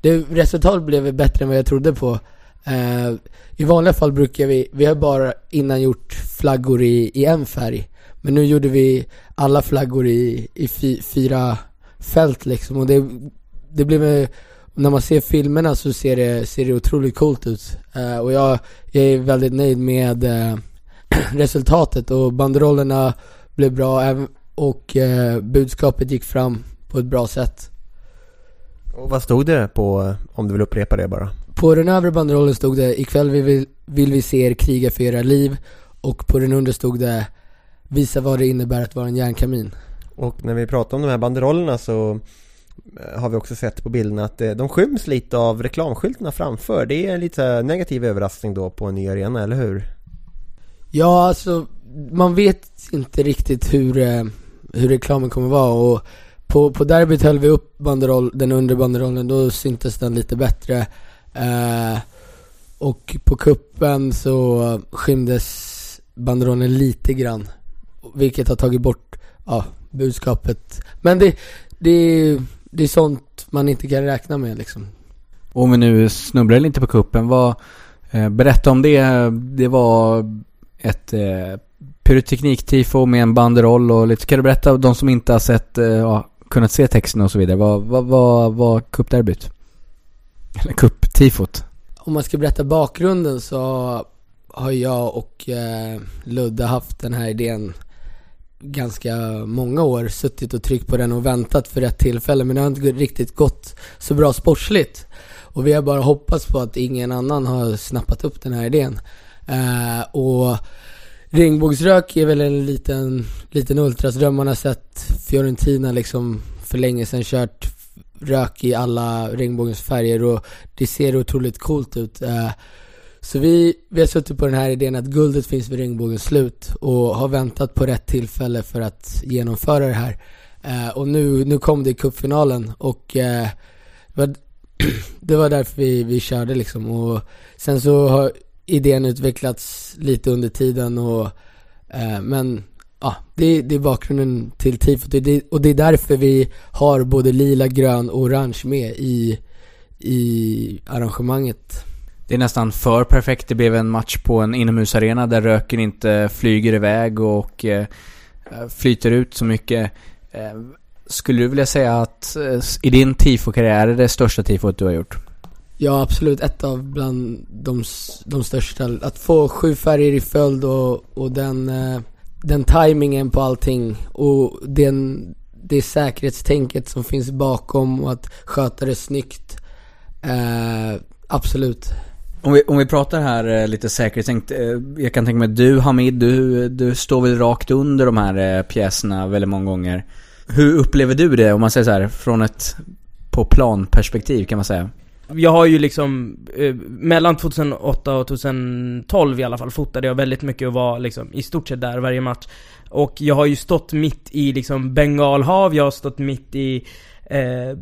det, resultatet blev bättre än vad jag trodde på. Eh, I vanliga fall brukar vi, vi har bara innan gjort flaggor i, i en färg. Men nu gjorde vi alla flaggor i, i fy, fyra fält liksom och det, det blev, eh, när man ser filmerna så ser det, ser det otroligt coolt ut. Eh, och jag, jag är väldigt nöjd med eh, resultatet och banderollerna blev bra och eh, budskapet gick fram på ett bra sätt. Och vad stod det på, om du vill upprepa det bara? På den övre banderollen stod det ikväll vill vi, vill vi se er kriga för era liv och på den undre stod det visa vad det innebär att vara en järnkamin. Och när vi pratar om de här banderollerna så Eh, har vi också sett på bilderna att eh, de skyms lite av reklamskyltarna framför. Det är en lite negativ överraskning då på en ny arena, eller hur? Ja, alltså man vet inte riktigt hur, eh, hur reklamen kommer vara och på, på derbyt höll vi upp banderoll, den undre banderollen, då syntes den lite bättre. Eh, och på kuppen så skymdes banderollen lite grann, vilket har tagit bort, ja, budskapet. Men det, det, det är sånt man inte kan räkna med liksom. Om vi nu snubblar lite på kuppen, vad, eh, berätta om det. Det var ett eh, pyroteknik-tifo med en banderoll och lite, kan du berätta de som inte har sett, eh, ja, kunnat se texten och så vidare. Vad vad vad var cupderbyt? Eller cup-tifot? Om man ska berätta bakgrunden så har jag och eh, Ludde haft den här idén ganska många år, suttit och tryckt på den och väntat för rätt tillfälle men det har inte riktigt gått så bra sportsligt. Och vi har bara hoppats på att ingen annan har snappat upp den här idén. Eh, och Regnbågsrök är väl en liten, liten ultrasdröm. Man har sett Fiorentina liksom för länge sedan kört rök i alla regnbågens färger och det ser otroligt coolt ut. Eh, så vi, vi har suttit på den här idén att guldet finns vid regnbågens slut och har väntat på rätt tillfälle för att genomföra det här. Eh, Och nu, nu kom det i cupfinalen och eh, det var, det var därför vi, vi körde liksom och sen så har, idén utvecklats lite under tiden och eh, men ja, det, det är bakgrunden till tifot och det, och det är därför vi har både lila, grön och orange med i, i arrangemanget. Det är nästan för perfekt. Det blev en match på en inomhusarena där röken inte flyger iväg och eh, flyter ut så mycket. Eh, skulle du vilja säga att eh, i din tifo-karriär är det största tifot du har gjort? Ja absolut, ett av bland de, de största. Att få sju färger i följd och, och den, eh, den timingen på allting och den, det säkerhetstänket som finns bakom och att sköta det snyggt. Eh, absolut. Om vi, om vi pratar här eh, lite säkerhetstänkt. Eh, jag kan tänka mig att du Hamid, du, du står väl rakt under de här eh, pjäserna väldigt många gånger. Hur upplever du det om man säger så här från ett på planperspektiv kan man säga? Jag har ju liksom, eh, mellan 2008 och 2012 i alla fall, fotade jag väldigt mycket och var liksom i stort sett där varje match. Och jag har ju stått mitt i liksom bengalhav, jag har stått mitt i eh,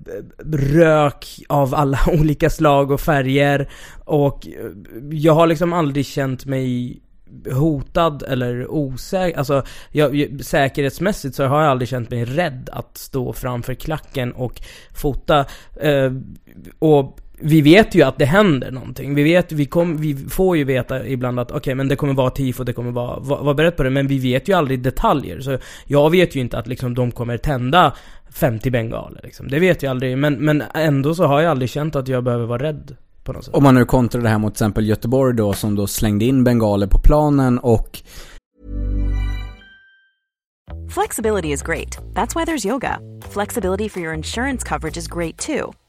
rök av alla olika slag och färger. Och eh, jag har liksom aldrig känt mig hotad eller osäker, alltså jag, jag- säkerhetsmässigt så har jag aldrig känt mig rädd att stå framför klacken och fota. Eh, och vi vet ju att det händer någonting. Vi vet, vi, kom, vi får ju veta ibland att okej men det kommer vara tifo, det kommer vara, var, var beredd på det. Men vi vet ju aldrig detaljer. Så jag vet ju inte att liksom de kommer tända 50 bengaler liksom. Det vet jag aldrig. Men, men ändå så har jag aldrig känt att jag behöver vara rädd på något sätt. Om man nu kontrar det här mot till exempel Göteborg då som då slängde in bengaler på planen och Flexibility is great. That's why there's yoga. Flexibility for your insurance coverage is great too.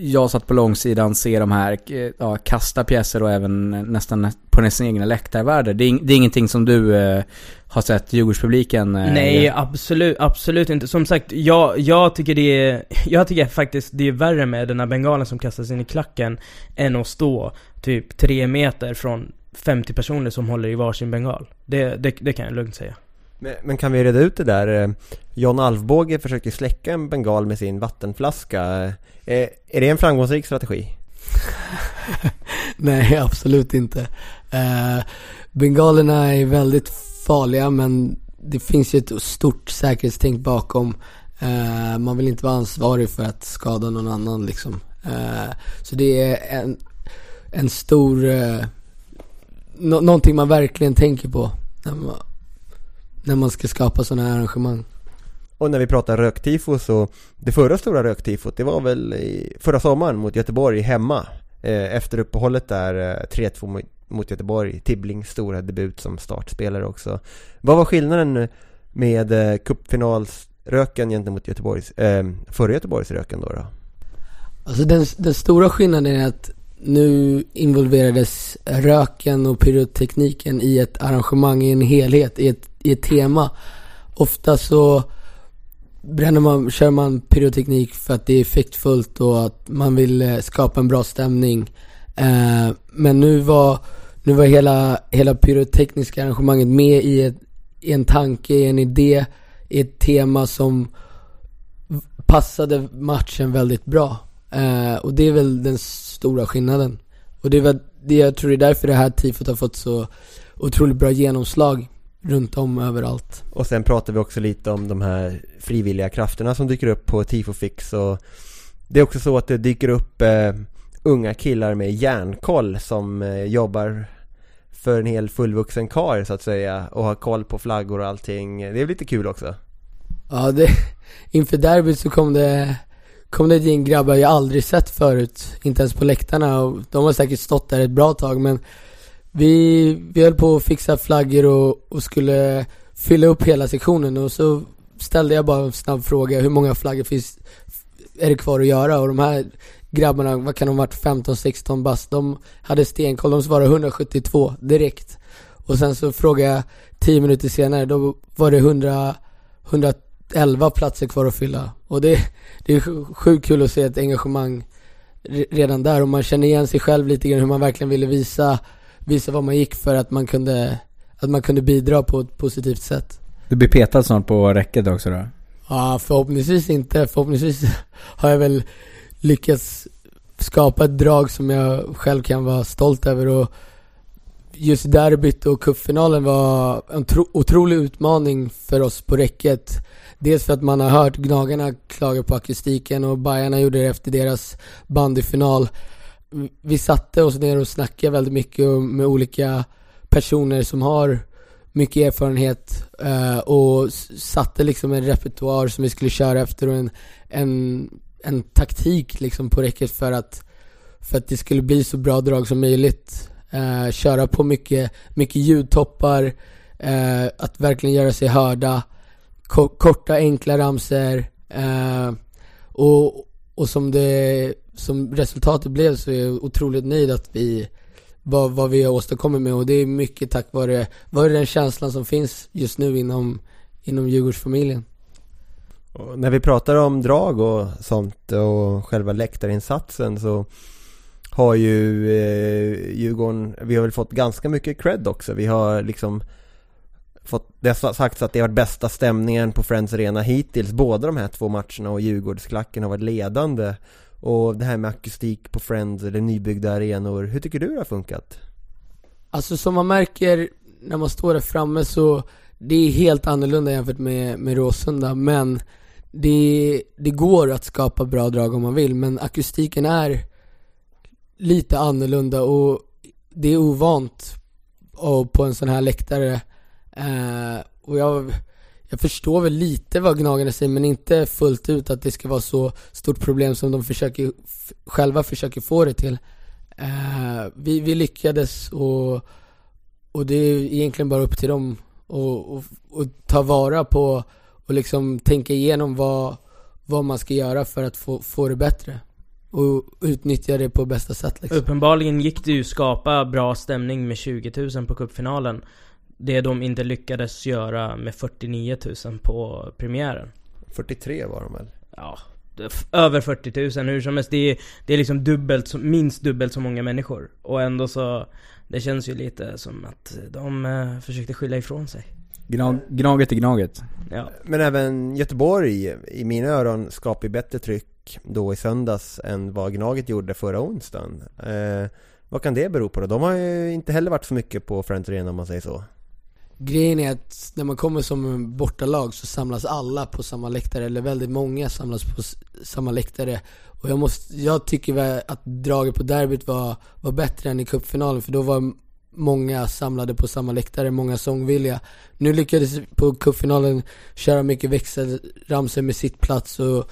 jag satt på långsidan, ser de här, eh, ja, kasta pjäser och även nästan på nästan egna läktarvärldar. Det, är det är ingenting som du eh, har sett Djurgårdspubliken eh, Nej, absolut, absolut inte. Som sagt, jag, jag tycker det är, jag tycker faktiskt det är värre med den här bengalen som kastas in i klacken än att stå typ tre meter från 50 personer som håller i varsin bengal. Det, det, det kan jag lugnt säga. Men, men kan vi reda ut det där? Eh, John Alvbåge försöker släcka en bengal med sin vattenflaska. Eh, Är det en framgångsrik strategi? Nej, absolut inte. Eh, bengalerna är väldigt farliga men det finns ju ett stort säkerhetstänk bakom. Eh, man vill inte vara ansvarig för att skada någon annan liksom. Eh, så det är en, en stor, eh, no någonting man verkligen tänker på när man, ska skapa sådana här arrangemang. Och när vi pratar röktifo så Det förra stora röktifot det var väl i, förra sommaren mot Göteborg hemma eh, Efter uppehållet där eh, 3-2 mot- mot Göteborg Tibblings stora debut som startspelare också Vad var skillnaden med eh, cupfinalsröken gentemot Göteborgs, eh, förra Göteborgsröken då, då? Alltså den, den stora skillnaden är att nu involverades röken och pyrotekniken i ett arrangemang, i en helhet, i ett, i ett tema. Ofta så bränner man, kör man pyroteknik för att det är effektfullt och att man vill eh, skapa en bra stämning. Eh, men nu var nu var hela, hela pyrotekniska arrangemanget med i, ett, i en tanke, i en idé, i ett tema som passade matchen väldigt bra. Eh, och det är väl den stora skillnaden. Och det är väl, det, jag tror det är därför det här tifot har fått så otroligt bra genomslag runt om överallt. Och sen pratar vi också lite om de här frivilliga krafterna som dyker upp på Tifofix och det är också så att det dyker upp eh, unga killar med järnkoll som eh, jobbar för en hel fullvuxen kar så att säga och har koll på flaggor och allting. Det är lite kul också. Ja, det, inför derbyt så kom det, kom det ett gäng grabbar jag aldrig sett förut, inte ens på läktarna och de har säkert stått där ett bra tag men vi, vi höll på att fixa flaggor och, och skulle fylla upp hela sektionen och så ställde jag bara en snabb fråga, hur många flaggor finns, är det kvar att göra? Och de här grabbarna, vad kan de ha varit, 15-16 bast, de hade stenkoll, de svarade 172 direkt. Och sen så frågade jag 10 minuter senare, då var det 100, 111 platser kvar att fylla. Och det, det är sjukt kul att se ett engagemang redan där och man känner igen sig själv lite grann hur man verkligen ville visa, visa vad man gick för att man kunde, att man kunde bidra på ett positivt sätt. Du blir petad snart på räcket också då? Ja, förhoppningsvis inte. Förhoppningsvis har jag väl lyckats skapa ett drag som jag själv kan vara stolt över och just derbyt och cupfinalen var en tro, otrolig utmaning för oss på räcket. Dels för att man har hört Gnagarna klaga på akustiken och Bajarna gjorde det efter deras bandyfinal. Vi satte oss ner och snackade väldigt mycket med olika personer som har mycket erfarenhet eh, och satte liksom en repertoar som vi skulle köra efter och en, en, en taktik liksom på räcket för att, för att det skulle bli så bra drag som möjligt. Eh, köra på mycket, mycket ljudtoppar, eh, att verkligen göra sig hörda, Ko korta enkla ramser och, och som det, som resultatet blev så är jag otroligt nöjd att vi vad, vad vi har åstadkommit med och det är mycket tack vare, vare den känslan som finns just nu inom, inom Djurgårdsfamiljen. Och när vi pratar om drag och sånt och själva läktarinsatsen så har ju eh, Djurgården, vi har väl fått ganska mycket cred också. Vi har liksom fått, det har sagts att det har varit bästa stämningen på Friends Arena hittills, båda de här två matcherna och Djurgårdsklacken har varit ledande och det här med akustik på Friends eller nybyggda arenor, hur tycker du det har funkat? Alltså som man märker när man står där framme så det är helt annorlunda jämfört med, med Råsunda men det, det går att skapa bra drag om man vill men akustiken är lite annorlunda och det är ovant och på en sån här läktare eh, och jag jag förstår väl lite vad Gnagarna säger men inte fullt ut att det ska vara så stort problem som de försöker, själva försöker få det till. Uh, vi, vi lyckades och, och det är egentligen bara upp till dem och, och, och, ta vara på och liksom tänka igenom vad, vad man ska göra för att få, få det bättre och utnyttja det på bästa sätt liksom. Uppenbarligen gick det ju skapa bra stämning med 20 000 på cupfinalen det de inte lyckades göra med 49 000 på premiären 43 var de väl? Ja, över 40 000 hur som helst. Det är, det är liksom dubbelt, minst dubbelt så många människor. Och ändå så, det känns ju lite som att de eh, försökte skylla ifrån sig. Gnag, gnaget är gnaget. Ja. Men även Göteborg, i mina öron, skapar ju bättre tryck då i söndags än vad Gnaget gjorde förra onsdagen. Eh, vad kan det bero på då? De har ju inte heller varit så mycket på Friends Arena om man säger så grejen är att när man kommer som bortalag så samlas alla på samma läktare, eller väldigt många samlas på samma läktare. Och jag, måste, jag tycker väl att draget på derbyt var, var bättre än i cupfinalen, för då var många samlade på samma läktare, många sångvilliga. Nu lyckades på cupfinalen köra mycket växelramsor med sittplats och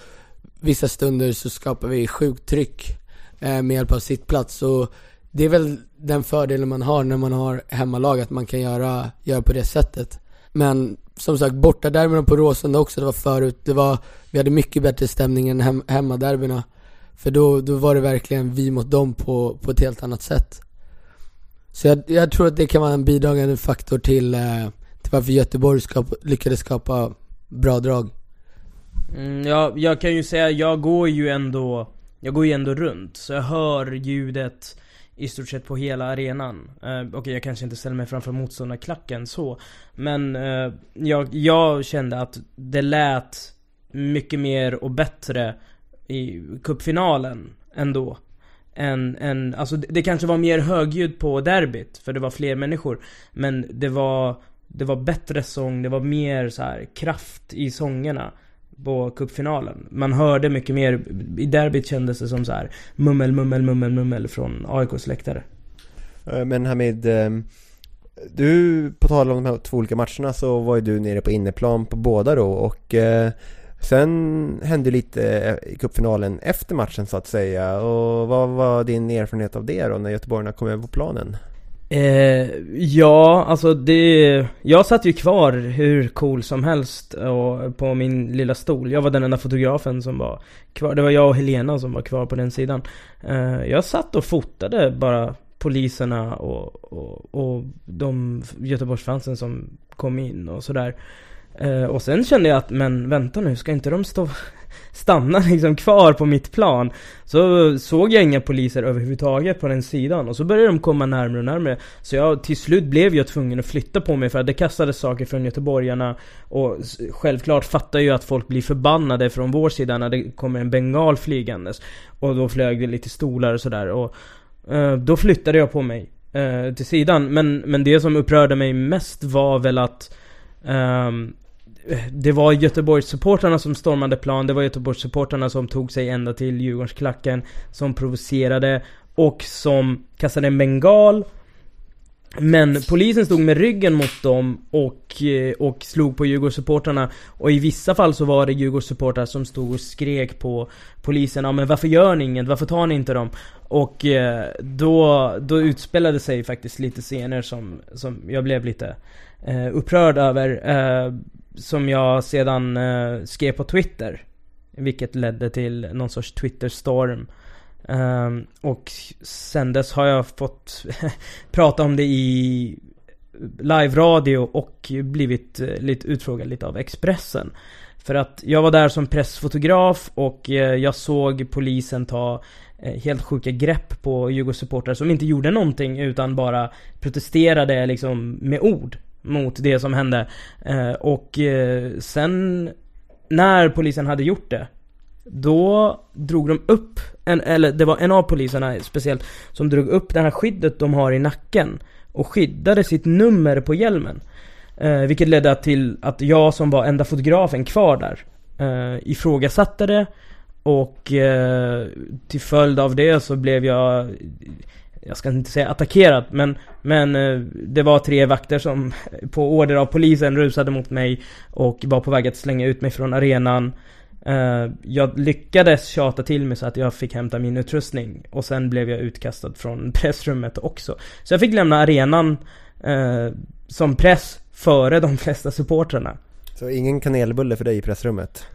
vissa stunder så skapar vi sjukt tryck eh, med hjälp av sittplats. Och det är väl den fördelen man har när man har hemmalag, att man kan göra, göra på det sättet. Men som sagt, bortaderbyna på Råsunda också, det var förut, det var, vi hade mycket bättre stämning än hem, hemmaderbyna. För då, då var det verkligen vi mot dem på, på ett helt annat sätt. Så jag, jag tror att det kan vara en bidragande faktor till, eh, till varför Göteborg skap, lyckades skapa bra drag. Mm, ja, jag kan ju säga, jag går ju ändå, jag går ju ändå runt, så jag hör ljudet i stort sett på hela arenan. Eh, Okej, jag kanske inte ställer mig framför motståndarklacken så. Men eh, jag, jag kände att det lät mycket mer och bättre i cupfinalen ändå. Än, än, alltså det, det kanske var mer högljudd på derbyt, för det var fler människor. Men det var, det var bättre sång, det var mer så här kraft i sångerna på cupfinalen. Man hörde mycket mer, i derbyt kändes det som så här mummel, mummel, mummel, mummel från AIKs läktare. Eh, men Hamid, eh, du, på tal om de här två olika matcherna så var ju du nere på inneplan på båda då och eh, Sen hände lite i cupfinalen efter matchen så att säga och vad var din erfarenhet av det då när göteborgarna kom över på planen? Eh, ja, alltså det... Jag satt ju kvar hur cool som helst och, på min lilla stol. Jag var den enda fotografen som var kvar. Det var jag och Helena som var kvar på den sidan. Eh, jag satt och fotade bara poliserna och, och, och de Göteborgsfansen som kom in och sådär. Eh, och sen kände jag att, men vänta nu, ska inte de stå, stanna liksom kvar på mitt plan? Så såg jag inga poliser överhuvudtaget på den sidan och så började de komma närmare och närmare. Så jag, till slut blev jag tvungen att flytta på mig för att det kastades saker från göteborgarna och självklart fattar jag att folk blir förbannade från vår sida när det kommer en bengal flygandes. Och då flög det lite stolar och sådär och eh, då flyttade jag på mig eh, till sidan. Men, men det som upprörde mig mest var väl att Um, det var Göteborgssupportrarna som stormade plan, det var Göteborgssupportrarna som tog sig ända till Djurgårdsklacken, som provocerade och som kastade en bengal. Men polisen stod med ryggen mot dem och, eh, och slog på Djurgårdssupportrarna Och i vissa fall så var det Djurgårdssupportrar som stod och skrek på polisen Ja men varför gör ni inget? Varför tar ni inte dem? Och eh, då, då utspelade sig faktiskt lite scener som, som jag blev lite eh, upprörd över eh, som jag sedan eh, skrev på Twitter Vilket ledde till någon sorts Twitterstorm. Ehm, och sen dess har jag fått prata om det i live-radio och blivit eh, lite utfrågad lite av Expressen. För att jag var där som pressfotograf och eh, jag såg polisen ta eh, helt sjuka grepp på Djurgårdssupportrar som inte gjorde någonting utan bara protesterade liksom med ord mot det som hände. Eh, Och eh, sen när polisen hade gjort det då drog de upp, en, eller det var en av poliserna speciellt Som drog upp det här skyddet de har i nacken Och skyddade sitt nummer på hjälmen eh, Vilket ledde till att jag som var enda fotografen kvar där eh, Ifrågasatte det Och eh, till följd av det så blev jag jag ska inte säga attackerad, men, men eh, det var tre vakter som på order av polisen rusade mot mig och var på väg att slänga ut mig från arenan. Eh, jag lyckades tjata till mig så att jag fick hämta min utrustning och sen blev jag utkastad från pressrummet också. Så jag fick lämna arenan eh, som press före de flesta supportrarna. Så ingen kanelbulle för dig i pressrummet?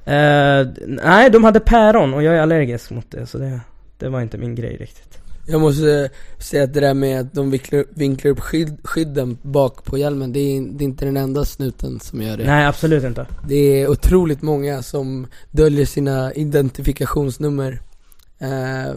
Nej, de hade päron och jag är allergisk mot det så det, det var inte min grej riktigt. Jag måste säga att det där med att de vinklar, vinklar upp skydd, skydden bak på hjälmen, det är, det är inte den enda snuten som gör det. Nej, absolut inte. Det är otroligt många som döljer sina identifikationsnummer. Eh,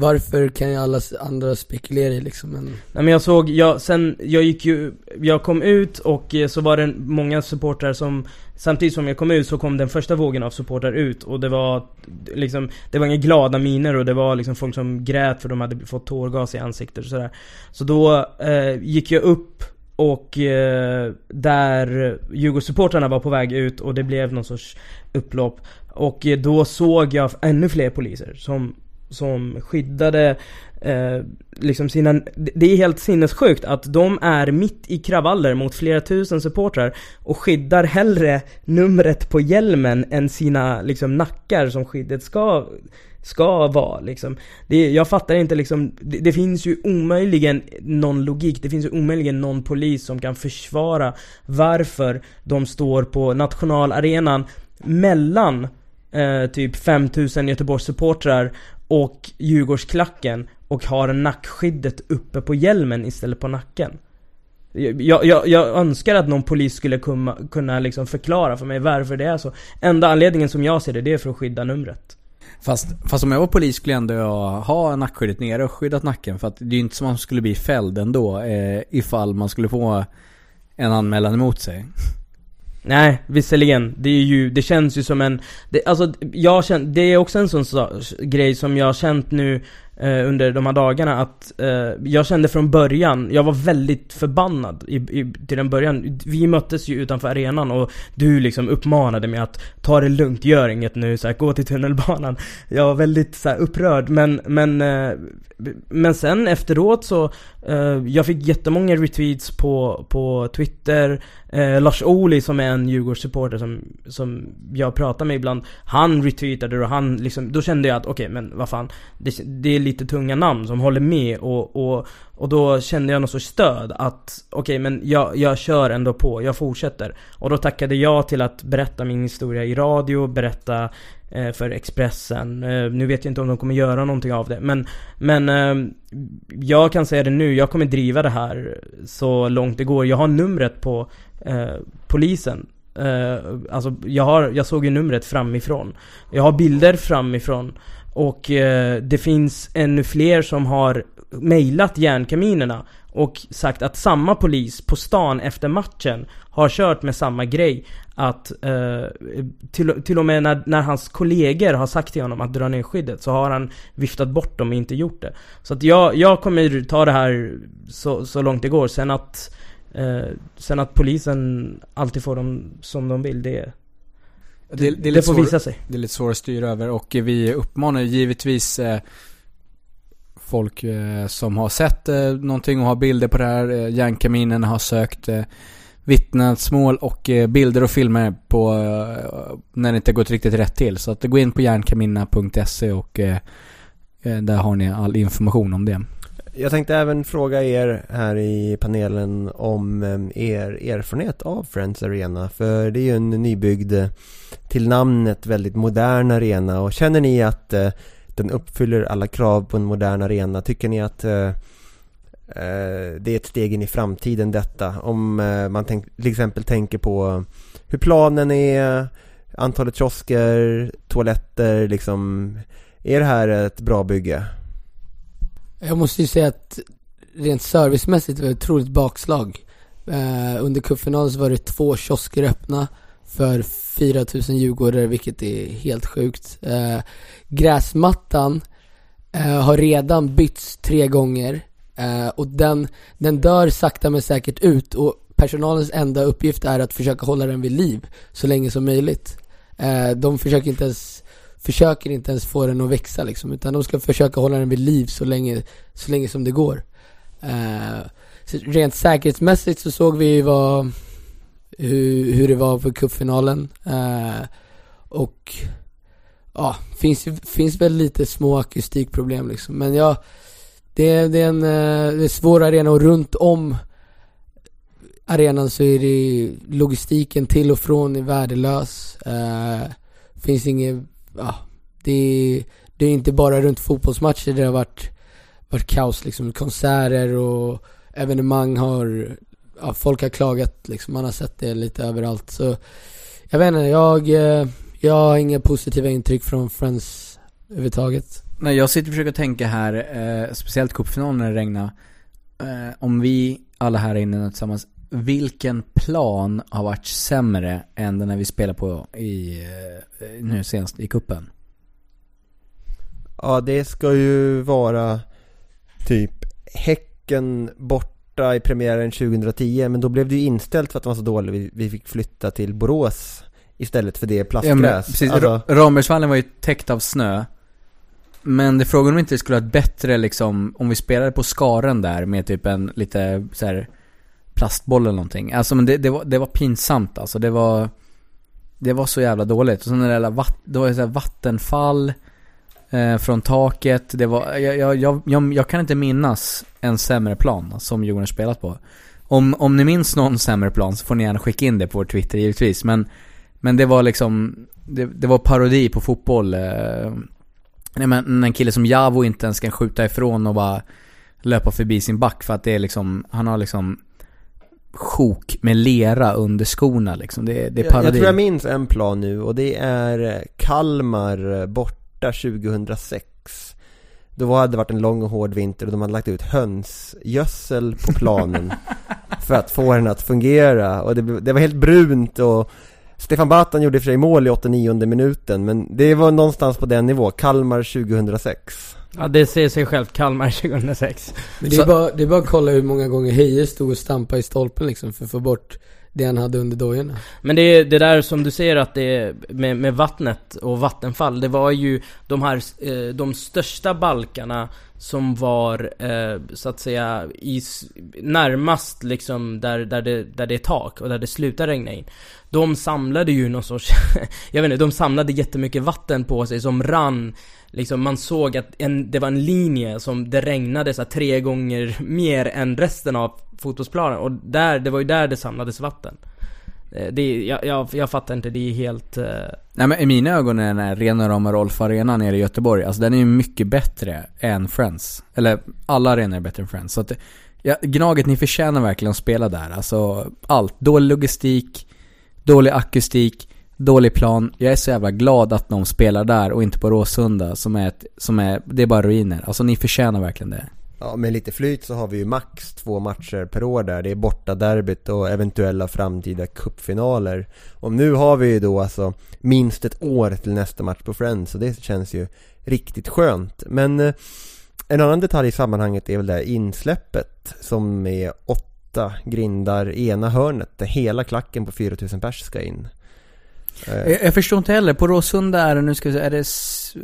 varför kan ju alla andra spekulera i liksom, men Nej men jag såg, jag, sen, jag gick ju, jag kom ut och eh, så var det många supportrar som Samtidigt som jag kom ut så kom den första vågen av supportrar ut och det var liksom Det var inga glada miner och det var liksom folk som grät för de hade fått tårgas i ansiktet och sådär. Så då eh, gick jag upp och eh, där Djurgårdssupportrarna var på väg ut och det blev någon sorts upplopp. Och eh, då såg jag ännu fler poliser som, som skyddade eh, liksom sina, det är helt sinnessjukt att de är mitt i kravaller mot flera tusen supportrar och skyddar hellre numret på hjälmen än sina liksom nackar som skyddet ska Ska vara liksom. Det, jag fattar inte liksom, det, det finns ju omöjligen någon logik, det finns ju omöjligen någon polis som kan försvara varför de står på nationalarenan mellan eh, typ 5000 Göteborgssupportrar och Djurgårdsklacken och har nackskyddet uppe på hjälmen istället på nacken. Jag, jag, jag önskar att någon polis skulle kunna, kunna liksom förklara för mig varför det är så. Enda anledningen som jag ser det, det är för att skydda numret. Fast, fast om jag var polis skulle jag ändå ha nackskyddet nere och skyddat nacken. För att det är ju inte som att man skulle bli fälld ändå eh, ifall man skulle få en anmälan emot sig. Nej, visserligen. Det är ju, det känns ju som en, det, alltså jag känner, det är också en sån så, grej som jag har känt nu eh, under de här dagarna att eh, jag kände från början, jag var väldigt förbannad i, i, till den början. Vi möttes ju utanför arenan och du liksom uppmanade mig att ta det lugnt, gör inget nu, så här, gå till tunnelbanan. Jag var väldigt så här, upprörd men, men, eh, men sen efteråt så, eh, jag fick jättemånga retweets på, på Twitter. Eh, Lars Ohly som är en Djurgårdssupporter som, som jag pratar med ibland, han retweetade och han liksom, då kände jag att okej men vad fan, det, det är lite tunga namn som håller med och, och, och då kände jag någon sorts stöd att okej men jag, jag kör ändå på, jag fortsätter. Och då tackade jag till att berätta min historia i radio, berätta eh, för Expressen. Eh, nu vet jag inte om de kommer göra någonting av det men, men eh, jag kan säga det nu, jag kommer driva det här så långt det går. Jag har numret på eh, polisen Uh, alltså jag, har, jag såg ju numret framifrån. Jag har bilder framifrån. Och eh, det finns ännu fler som har mejlat järnkaminerna och sagt att samma polis på stan efter matchen har kört med samma grej. Att eh, till, till och med när, när hans kollegor har sagt till honom att dra ner skyddet så har han viftat bort dem och inte gjort det. Så att jag, jag kommer ta det här så, så långt det går. Sen att Eh, sen att polisen alltid får dem som de vill, det, det, det, det får svår, visa sig. Det är lite svårt att styra över och vi uppmanar givetvis eh, folk eh, som har sett eh, någonting och har bilder på det här. Eh, järnkaminen har sökt eh, vittnesmål och eh, bilder och filmer på när det inte gått riktigt rätt till. Så att gå in på järnkamina.se och där har ni all information om det. Jag tänkte även fråga er här i panelen om ehm, er erfarenhet av Friends Arena. För det är ju en nybyggd, eh, till namnet väldigt modern arena. Och känner ni att eh, den uppfyller alla krav på en modern arena? Tycker ni att eh, det är ett steg in i framtiden detta? Om man tänk, till exempel tänker på hur planen är, antalet kiosker, toaletter liksom. Är det här ett bra bygge? Jag måste ju säga att rent servicemässigt var det ett otroligt bakslag. Eh, under cupfinalen så var det två kiosker öppna för 4000 djurgårdare, vilket är helt sjukt. Eh, gräsmattan eh, har redan bytts tre gånger eh, och den, den dör sakta men säkert ut och personalens enda uppgift är att försöka hålla den vid liv så länge som möjligt. Eh, de försöker inte ens försöker inte ens få den att växa liksom, utan de ska försöka hålla den vid liv så länge, så länge som det går. Uh, rent säkerhetsmässigt så såg vi ju vad, hur, hur det var för cupfinalen. Uh, och ja, finns, finns väl lite små akustikproblem liksom. Men ja, det, det är en eh, det är svår arena och runt om arenan så är det logistiken till och från är värdelös. Uh, finns inget ja, det, det är inte bara runt fotbollsmatcher det har varit, varit kaos liksom. Konserter och evenemang har, ja, folk har klagat liksom. Man har sett det lite överallt. Så jag vet inte, jag, eh, jag har inga positiva intryck från Friends överhuvudtaget. Nej, jag sitter och försöker tänka här, eh, speciellt cupfinalen när det regnar. Eh, om vi alla här inne tillsammans, vilken plan har varit sämre än den när vi spelar på i, eh, nu senast i kuppen? Ja, det ska ju vara typ Häcken borta i premiären 2010 men då blev det ju inställt för att det var så dåligt vi, fick flytta till Borås istället för det plastgräs. Ja, precis, alltså... Rambergsvallen var ju täckt av snö. Men det frågan om inte skulle ha ett bättre liksom, om vi spelade på skaren där med typ en lite så här plastboll eller någonting. Alltså men det, det, var, det var pinsamt alltså. Det var, det var så jävla dåligt. Och sen det där vatt, det var så vattenfall eh, från taket. Det var, jag, jag, jag, jag, jag kan inte minnas en sämre plan som Djurgården spelat på. Om, om ni minns någon sämre plan så får ni gärna skicka in det på vår Twitter givetvis. Men, men det var liksom, det, det var parodi på fotboll. Eh, nej, men en kille som Javo inte ens kan skjuta ifrån och bara löpa förbi sin back för att det är liksom, han har liksom sjok med lera under skorna liksom. Det, det är parodi. Jag, jag tror jag minns en plan nu och det är Kalmar bort borta 2006 Då hade det varit en lång och hård vinter och de hade lagt ut hönsgödsel på planen För att få den att fungera och det, det var helt brunt och Stefan Batan gjorde för sig mål i 89 minuten men det var någonstans på den nivå, Kalmar 2006 Ja det säger sig självt, Kalmar 2006 Men det är, bara, det är bara att kolla hur många gånger Heje stod och stampade i stolpen liksom för att få bort det han hade under dojorna. Men det är det där som du säger att det är med, med vattnet och vattenfall, det var ju de här, eh, de största balkarna som var eh, så att säga i, närmast liksom där, där, det, där det är tak och där det slutar regna in. De samlade ju någon sorts, jag vet inte, de samlade jättemycket vatten på sig som rann Liksom man såg att en, det var en linje som det regnade så här, tre gånger mer än resten av fotbollsplanen och där, det var ju där det samlades vatten. Eh, det, jag, jag, jag fattar inte, det är helt... Uh... Nej men i mina ögon är den här rena rama Rolf Arena nere i Göteborg, alltså den är ju mycket bättre än Friends. Eller alla arenor är bättre än Friends. Så att, ja, Gnaget, ni förtjänar verkligen att spela där. Alltså allt. Dålig logistik, dålig akustik, dålig plan. Jag är så jävla glad att de spelar där och inte på Råsunda som är ett, som är, det är bara ruiner. Alltså ni förtjänar verkligen det. Ja, med lite flyt så har vi ju max två matcher per år där. Det är borta derbyt och eventuella framtida cupfinaler. Och nu har vi ju då alltså minst ett år till nästa match på Friends och det känns ju riktigt skönt. Men eh, en annan detalj i sammanhanget är väl det här insläppet som är åtta grindar i ena hörnet där hela klacken på 4000 pers ska in. Eh, Jag, jag förstår inte heller, på Råsunda är det, nu ska vi se, är det,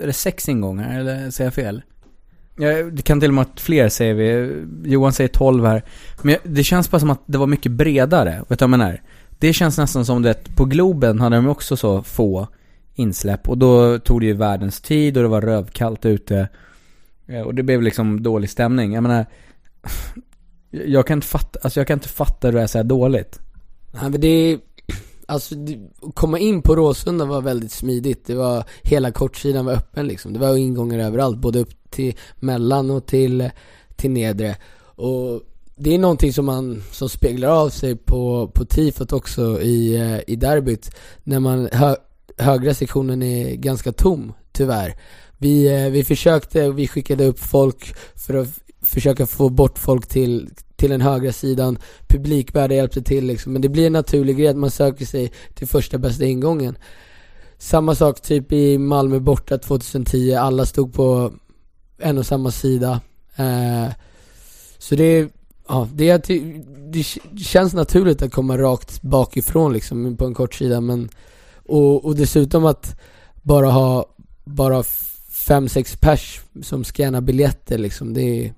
är det sex ingångar eller säger jag fel? Ja, det kan till och med vara fler säger vi, Johan säger 12 här. Men jag- det känns bara som att det var mycket bredare, vet du vad jag menar? Det känns nästan som det, på Globen hade de också så få insläpp och då tog det ju världens tid och det var rövkallt ute. Eh, Och det blev liksom dålig stämning. Jag menar, jag kan inte fatta, alltså jag kan inte fatta hur det är så här dåligt. Nej men det, alltså att komma in på Råsunda var väldigt smidigt. Det var, hela kortsidan var öppen liksom. Det var ingångar överallt, både upp till mellan och till, till nedre. Och det är någonting som man, som speglar av sig på, på tifot också i, eh, i derbyt. När man, hö, högra sektionen är ganska tom, tyvärr. Vi, eh, vi försökte, vi skickade upp folk för att försöka få bort folk till, till den högra sidan. publikvärdar hjälpte till liksom, men det blir en naturlig grej att man söker sig till första bästa ingången. Samma sak typ i Malmö borta 2010, alla stod på en och samma sida. Eh, så det, ja, det, är, det känns naturligt att komma rakt bakifrån liksom på en kort sida men och, och dessutom att bara ha bara fem, sex pers som scannar biljetter liksom, det är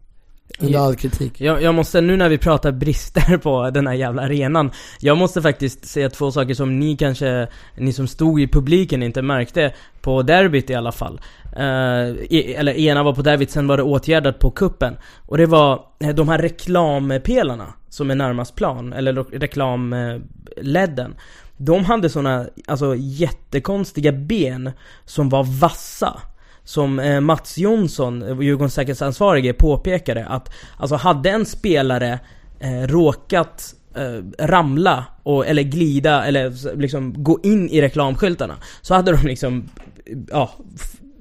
under all kritik. Jag, jag måste, nu när vi pratar brister på den här jävla arenan Jag måste faktiskt säga två saker som ni kanske, ni som stod i publiken inte märkte På derbyt i alla fall. Eh, Eller ena var på derbyt, sen var det åtgärdat på kuppen. Och det var eh, de här reklampelarna som är närmast plan, eller reklamledden De hade såna, alltså jättekonstiga ben som var vassa som eh, Mats Jonsson, eh, Djurgårdens säkerhetsansvarige, påpekade att Alltså hade en spelare eh, råkat eh, ramla och, eller glida eller liksom gå in i reklamskyltarna Så hade de liksom, ja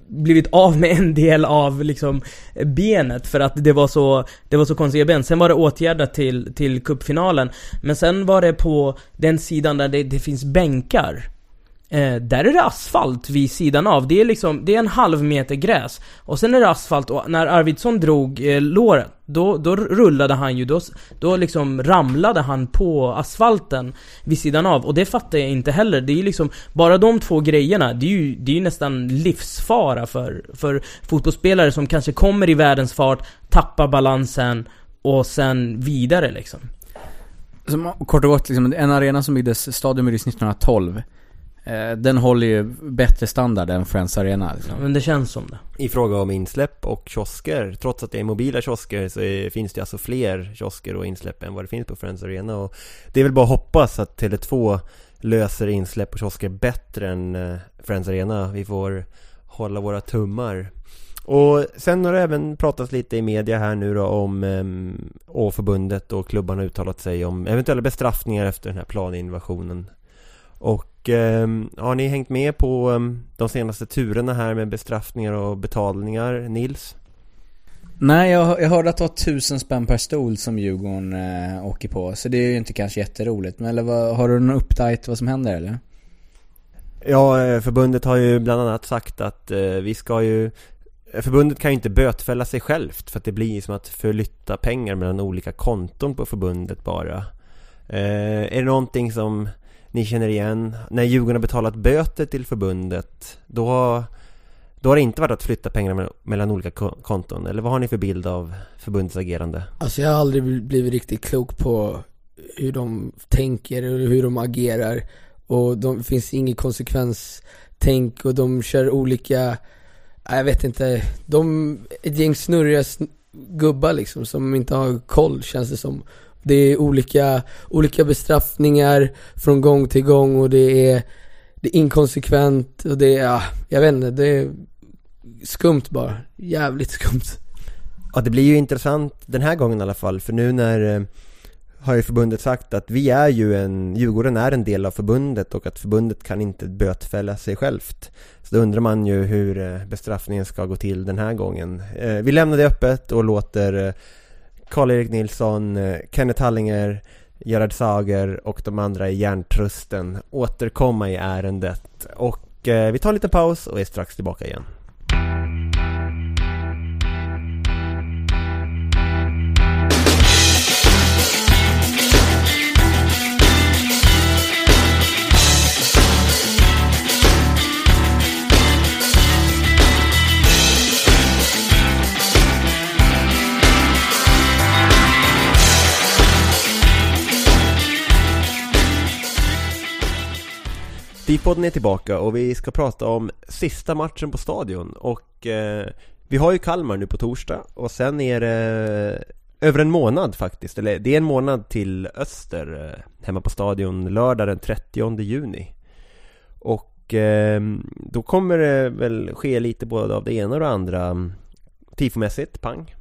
blivit av med en del av liksom benet för att det var så, det var så konstiga ben. Sen var det åtgärdat till, till cupfinalen. Men sen var det på den sidan där det, det finns bänkar. Eh, där är det asfalt vid sidan av. Det är liksom, det är en halv meter gräs. Och sen är det asfalt och när Arvidsson drog eh, låret, då, då rullade han ju, då, då liksom ramlade han på asfalten vid sidan av. Och det fattar jag inte heller. Det är ju liksom, bara de två grejerna, det är ju, det är ju nästan livsfara för, för fotbollsspelare som kanske kommer i världens fart, tappar balansen och sen vidare liksom. Som, kort och gott, liksom, en arena som byggdes, stadion byggdes 1912. Eh, den håller ju bättre standard än Friends Arena. Liksom. Men det känns som det. I fråga om insläpp och kiosker, trots att det är mobila kiosker så är, finns det alltså fler kiosker och insläpp än vad det finns på Friends Arena och det är väl bara att hoppas att Tele2 löser insläpp och kiosker bättre än eh, Friends Arena. Vi får hålla våra tummar. Och sen har det även pratats lite i media här nu då om Å-förbundet och klubbarna har uttalat sig om eventuella bestraffningar efter den här planinvasionen. Och Och eh, har ni hängt med på eh, de senaste turerna här med bestraffningar och betalningar, Nils? Nej, jag, jag hörde att det var tusen spänn per stol som Djurgården eh, åker på. Så det är ju inte kanske jätteroligt. Men eller vad, har du någon update vad som händer eller? Ja, eh, förbundet har ju bland annat sagt att eh, vi ska ju Förbundet kan ju inte bötfälla sig självt för att det blir som att förlytta pengar mellan olika konton på förbundet bara. Eh, är det någonting som ni känner igen? När Djurgården har betalat böter till förbundet, då har, då har det inte varit att flytta pengarna mellan olika konton? Eller vad har ni för bild av förbundets agerande? Alltså jag har aldrig blivit riktigt klok på hur de tänker och hur de agerar. Och det finns inget konsekvenstänk och de kör olika jag vet inte, de, ett gäng snurriga sn gubbar liksom som inte har koll känns det som. Det är olika, olika bestraffningar från gång till gång och det är, det är inkonsekvent och det är, ja, jag vet inte, det är skumt bara. Jävligt skumt. Ja, det blir ju intressant den här gången i alla fall, för nu när eh, har ju förbundet sagt att vi är ju en, Djurgården är en del av förbundet och att förbundet kan inte bötfälla sig självt. Så då undrar man ju hur eh, bestraffningen ska gå till den här gången. Eh, vi lämnar det öppet och låter Karl-Erik Nilsson, eh, Kenneth Hallinger, Gerhard Sager och de andra i Järntrusten återkomma i ärendet. Och eh, vi tar en liten paus och är strax tillbaka igen. Tipodden är tillbaka och vi ska prata om sista matchen på Stadion och eh, vi har ju Kalmar nu på torsdag och sen är det över en månad faktiskt, eller det är en månad till Öster eh, hemma på Stadion lördag den 30 juni. Och eh, då kommer det väl ske lite både av det ena och det andra tifomässigt, pang.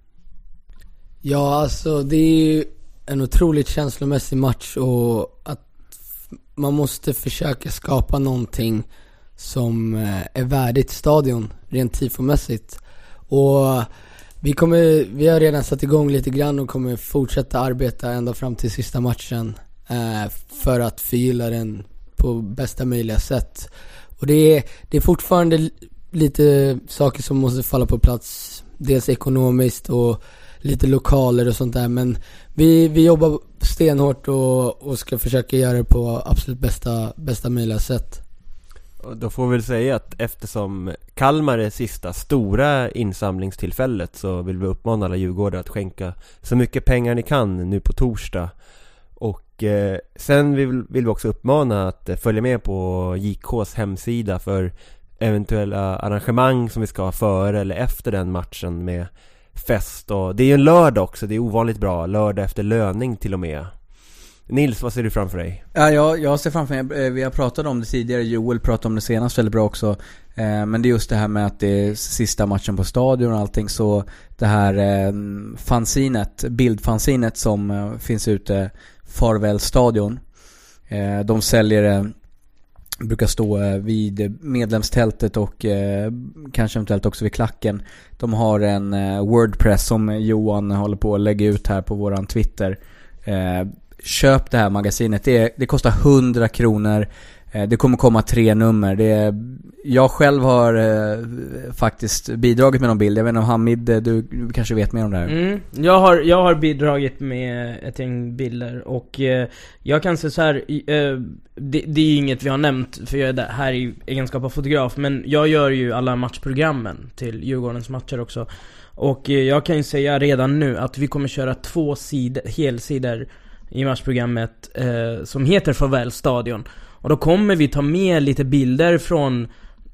Ja alltså det är ju en otroligt känslomässig match och att man måste försöka skapa någonting som eh, är värdigt stadion, rent tifomässigt. Och vi kommer, vi har redan satt igång lite grann och kommer fortsätta arbeta ända fram till sista matchen eh, för att förgylla den på bästa möjliga sätt. Och det är, det är fortfarande lite saker som måste falla på plats, dels ekonomiskt och lite lokaler och sånt där men vi, vi jobbar stenhårt och, och ska försöka göra det på absolut bästa, bästa möjliga sätt. Och då får vi väl säga att eftersom Kalmar är sista stora insamlingstillfället så vill vi uppmana alla djurgårdare att skänka så mycket pengar ni kan nu på torsdag. Och eh, sen vill, vill vi också uppmana att eh, följa med på JKs hemsida för eventuella arrangemang som vi ska ha före eller efter den matchen med fest och det är ju en lördag också, det är ovanligt bra. Lördag efter löning till och med. Nils, vad ser du framför dig? Ja, jag, jag ser framför mig, eh, vi har pratat om det tidigare, Joel pratade om det senast väldigt bra också. Eh, men det är just det här med att det är sista matchen på stadion och allting så det här eh, fanzinet, bildfanzinet som finns ute, Farväl stadion. De säljer brukar stå eh, vid medlemstältet och eh, kanske eventuellt också vid klacken. De har en eh, Wordpress som Johan håller på att lägga ut här på våran Twitter. Eh, köp det här magasinet. Det, det kostar 100 kronor. Eh, det kommer komma tre nummer. Det är, jag själv har eh, faktiskt bidragit med någon bild. Jag vet inte om Hamid, eh, du, kanske vet mer om det här? Mm, jag, har, jag har bidragit med ett gäng bilder och eh, jag kan säga så här, eh, det, det, är inget vi har nämnt för jag är där, här i egenskap av fotograf men jag gör ju alla matchprogrammen till Djurgårdens matcher också. Och eh, jag kan ju säga redan nu att vi kommer köra två sidor, helsidor i matchprogrammet eh, som heter Farväl Stadion. Och då kommer vi ta med lite bilder från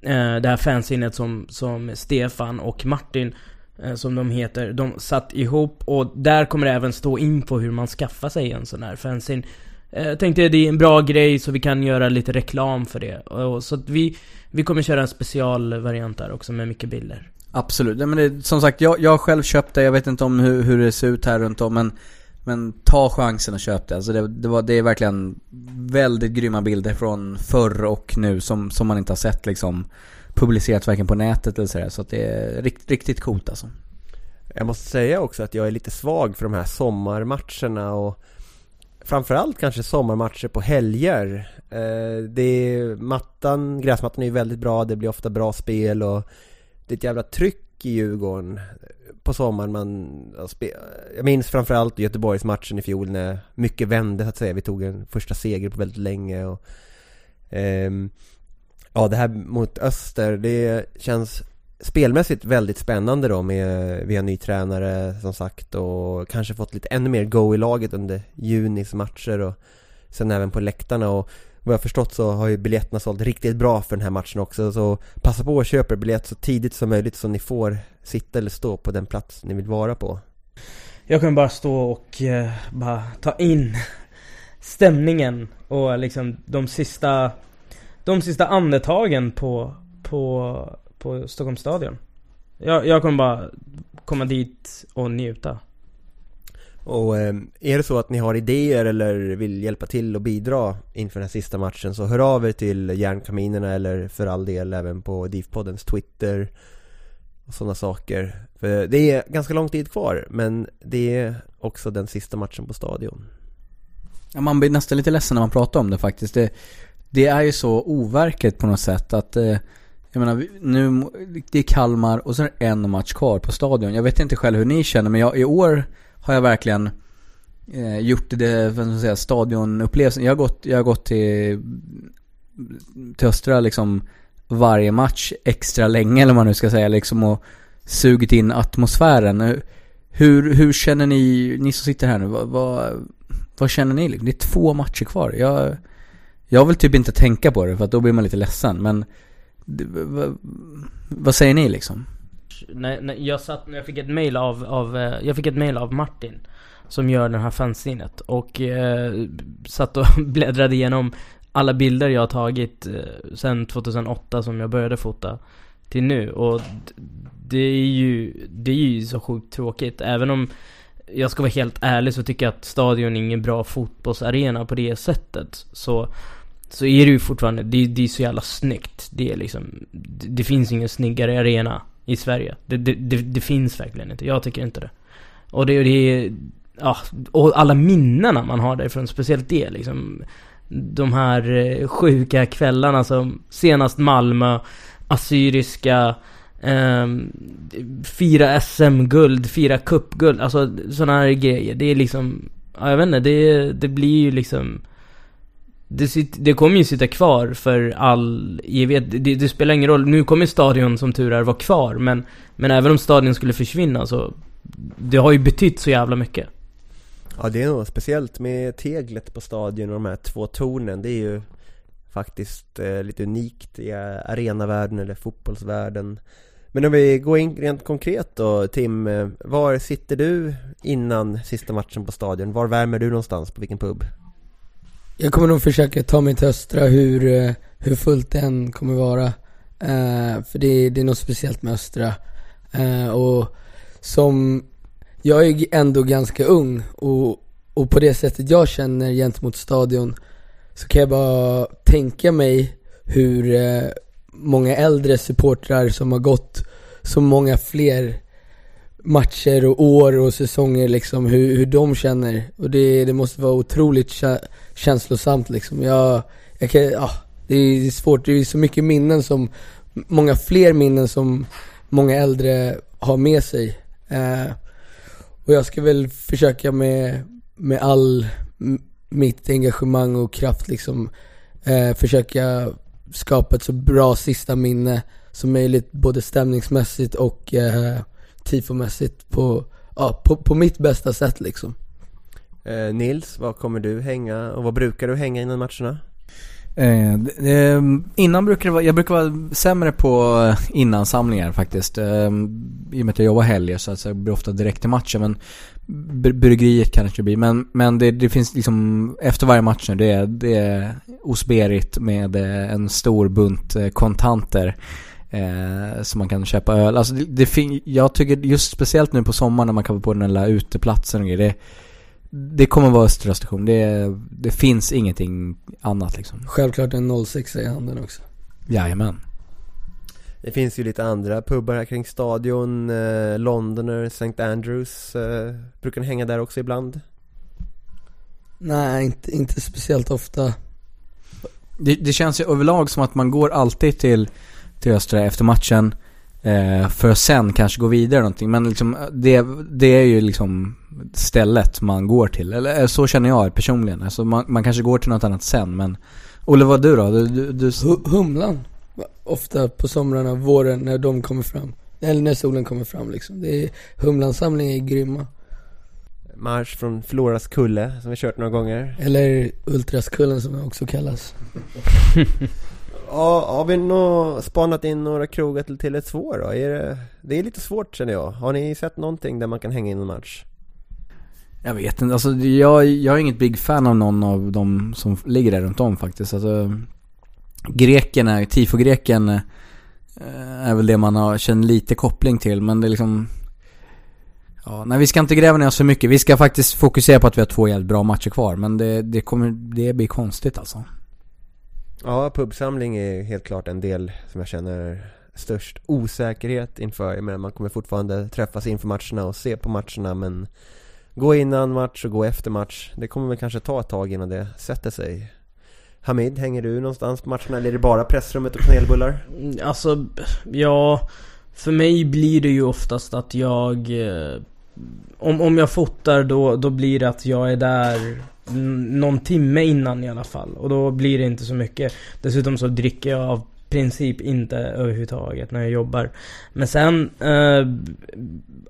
eh, det här fansinet som, som Stefan och Martin eh, som de heter, de satt ihop och där kommer det även stå info hur man skaffar sig en sån här fanzine. Eh, jag tänkte det är en bra grej så vi kan göra lite reklam för det. Och, så att vi, vi kommer köra en specialvariant där också med mycket bilder. Absolut, men det, som sagt jag, jag har själv köpt det, jag vet inte om hur, hur det ser ut här runt om men men ta chansen och köp det. Alltså det, det, var, det är verkligen väldigt grymma bilder från förr och nu som, som man inte har sett liksom publicerat varken på nätet eller sådär. Så att det är rikt, riktigt coolt alltså. Jag måste säga också att jag är lite svag för de här sommarmatcherna och Framförallt kanske sommarmatcher på helger eh, Det är mattan, gräsmattan är ju väldigt bra, det blir ofta bra spel och Det är ett jävla tryck i Djurgården på sommaren man Jag minns framförallt Göteborgsmatchen i fjol när mycket vände så att säga. Vi tog en första seger på väldigt länge och ehm, Ja det här mot Öster, det känns spelmässigt väldigt spännande då med, vi har ny tränare som sagt och kanske fått lite ännu mer go i laget under junis matcher och sen även på läktarna. Och vad jag förstått så har ju biljetterna sålt riktigt bra för den här matchen också så passa på att köpa biljett så tidigt som möjligt så ni får sitta eller stå på den plats ni vill vara på. Jag kommer bara stå och eh, bara ta in stämningen och liksom de sista de sista andetagen på, på, på Stockholms stadion. Jag, jag kommer bara komma dit och njuta. Och ehm, är det så att ni har idéer eller vill hjälpa till och bidra inför den här sista matchen så hör av er till Järnkaminerna eller för all del även på DIF-poddens Twitter och sådana saker. För det är ganska lång tid kvar men det är också den sista matchen på stadion. Ja, man blir nästan lite ledsen när man pratar om det faktiskt. Det, det är ju så overkligt på något sätt att eh, jag menar, nu, det är Kalmar och så är det en match kvar på stadion. Jag vet inte själv hur ni känner men jag, i år har jag verkligen eh, gjort det, vad ska man säga, stadionupplevelsen. Jag har gått, jag har gått till, till Östra liksom varje match extra länge eller vad man nu ska säga liksom och sugit in atmosfären. Eh, hur, hur känner ni, ni som sitter här nu, vad, vad, vad känner ni? Liksom? Det är två matcher kvar. Jag, jag vill typ inte tänka på det för att då blir man lite ledsen men vad, vad säger ni liksom? När, när jag satt, när jag fick ett mail av, av, eh, jag fick ett mail av Martin Som gör det här fanzinet och eh, satt och bläddrade igenom alla bilder jag har tagit eh, sen 2008 som jag började fota till nu och det är ju, det är ju så sjukt tråkigt även om jag ska vara helt ärlig så tycker jag att stadion är ingen bra fotbollsarena på det sättet. Så så är det ju fortfarande, det, det är så jävla snyggt. Det är liksom, det, det finns ingen snyggare arena i Sverige. Det, det, det, det, finns verkligen inte. Jag tycker inte det. Och det, det ja, och alla minnena man har därifrån, speciellt det liksom. De här eh, sjuka kvällarna som senast Malmö, Assyriska, eh, fira SM-guld, fira cupguld, alltså sådana här grejer. Det är liksom, ja, jag vet inte, det, det blir ju liksom det, sit, det kommer ju sitta kvar för all evighet. Det, det, spelar ingen roll. Nu kommer stadion som tur är vara kvar. Men, men även om stadion skulle försvinna så... Det har ju betytt så jävla mycket. Ja det är nog speciellt med teglet på stadion och de här två tornen. Det är ju faktiskt eh, lite unikt i arenavärlden eller fotbollsvärlden. Men om vi går in rent konkret då Tim, eh, var sitter du innan sista matchen på stadion? Var värmer du någonstans? På vilken pub? Jag kommer nog försöka ta mig till Östra hur, eh, hur fullt det än kommer vara. Eh, för det, det är något speciellt med Östra. Eh, och som, jag är ändå ganska ung och, och på det sättet jag känner gentemot stadion så kan jag bara tänka mig hur eh, många äldre supportrar som har gått så många fler matcher och år och säsonger liksom, hur, hur de känner. Och det, det måste vara otroligt känslosamt liksom. Jag, jag kan, ja, det är svårt, det är så mycket minnen som, många fler minnen som många äldre har med sig. Eh, och jag ska väl försöka med, med all mitt engagemang och kraft liksom eh, försöka skapa ett så bra sista minne som möjligt både stämningsmässigt och eh, tifomässigt på, ja, på, på mitt bästa sätt liksom. Eh, Nils, var kommer du hänga och vad brukar du hänga innan matcherna? Eh, eh, innan brukar det vara, jag brukar vara sämre på eh, innansamlingar faktiskt. Eh, I och med att jag jobbar helger så att jag blir ofta direkt till matchen. Men bryggeriet kan det inte bli. Men, men det, det finns liksom, efter varje match nu, det är, det är osberigt med eh, en stor bunt eh, kontanter. Eh, så man kan köpa öl. Alltså det, det jag tycker just speciellt nu på sommaren när man kan vara på den där uteplatsen och grejer. Det, det kommer vara Östra station. Det, det finns ingenting annat liksom. Självklart en 06 i handen också. Jajamän. Det finns ju lite andra pubbar här kring stadion, eh, Londoner, St. Andrews. Eh, brukar ni hänga där också ibland? Nej, inte, inte speciellt ofta. Det, det känns ju överlag som att man går alltid till, till Östra efter matchen eh, för att sen kanske gå vidare någonting. Men liksom, det, det är ju liksom stället man går till. Eller eh, så känner jag personligen. Alltså man, man kanske går till något annat sen men Olle, vad du då? Du, du, du... Hu- Humlan. Ofta på somrarna, våren, när de kommer fram. Eller när solen kommer fram liksom. Det är, humlansamlingar är grymma. Marsch från Floras kulle som vi kört några gånger. Eller Ultraskullen som det också kallas. Ja, har vi nå spanat in några krogar till Tele2 då? Är det, det är lite svårt känner jag. Har ni sett någonting där man kan hänga in en match? Jag vet inte, alltså jag, jag är inget big fan av någon av de som ligger där runt om faktiskt. Alltså, greken är, Tifogreken eh, är väl det man har, känner lite koppling till men det är liksom Ja, nej vi ska inte gräva ner oss för mycket. Vi ska faktiskt fokusera på att vi har två jävligt bra matcher kvar. Men det, det kommer, det blir konstigt alltså. Ja, pubsamling är helt klart en del som jag känner störst osäkerhet inför. Jag menar, man kommer fortfarande träffas inför matcherna och se på matcherna men gå innan match och gå efter match. Det kommer väl kanske ta ett tag innan det sätter sig. Hamid, hänger du någonstans på matcherna eller är det bara pressrummet och kanelbullar? Mm, alltså, ja För mig blir det ju oftast att jag eh, om, om jag fotar då, då blir det att jag är där någon timme innan i alla fall Och då blir det inte så mycket Dessutom så dricker jag av princip inte överhuvudtaget när jag jobbar Men sen eh,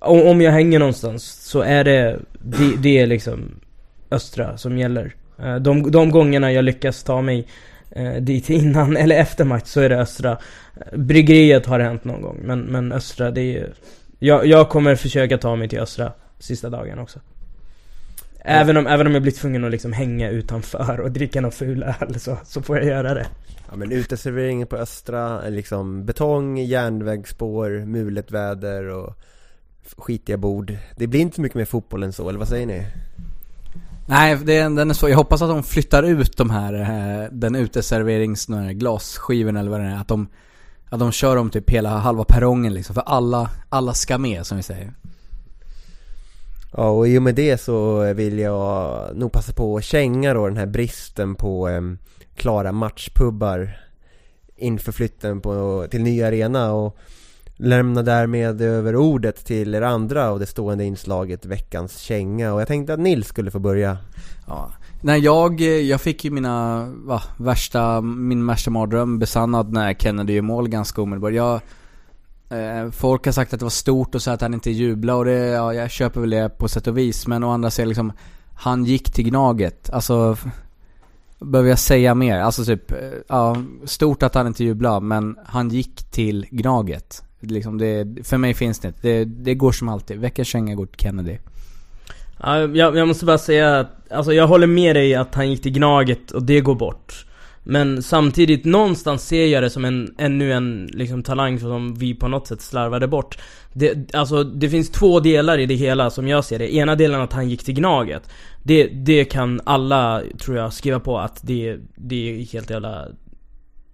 om jag hänger någonstans så är det Det, det är liksom Östra som gäller Eh, de, de gångerna jag lyckas ta mig eh, dit innan eller efter match så är det Östra. Bryggeriet har det hänt någon gång, men, men Östra det är ju... Jag, jag kommer försöka ta mig till Östra sista dagen också. Även om, även om jag blir tvungen att liksom hänga utanför och dricka någon ful öl så, så får jag göra det. Ja men uteserveringen på Östra, liksom betong, järnvägsspår, mulet väder och skitiga bord. Det blir inte så mycket mer fotboll än så, eller vad säger ni? Nej, det, är- den är så. Jag hoppas att de flyttar ut de här, eh, den uteserverings, glasskivorna eller vad det är. Att de, att de kör dem typ hela halva perrongen liksom. För alla, alla ska med som vi säger. Ja och i och med det så vill jag nog passa på att känga då den här bristen på eh, klara matchpubbar inför flytten på, till ny arena och lämna därmed över ordet till er andra och det stående inslaget veckans känga och jag tänkte att Nils skulle få börja Ja. Nej jag, jag fick ju mina, va, värsta, min värsta mardröm besannad när Kennedy gör mål ganska omedelbart. Jag, Eh, folk har sagt att det var stort och så att han inte jublade och det, ja jag köper väl det på sätt och vis. Men å andra sidan liksom, han gick till Gnaget. Alltså, behöver jag säga mer? Alltså typ, eh, ja, stort att han inte jublade men han gick till Gnaget. Liksom det, för mig finns det inte. Det, det går som alltid. Veckans känga går till Kennedy. Ja, jag, jag måste bara säga att, alltså jag håller med dig att han gick till Gnaget och det går bort. Men samtidigt, någonstans ser jag det som en, ännu en liksom, talang som vi på något sätt slarvade bort. Det, alltså, det finns två delar i det hela som jag ser det. Ena delen att han gick till Gnaget. Det, det kan alla, tror jag, skriva på att det, det är helt jävla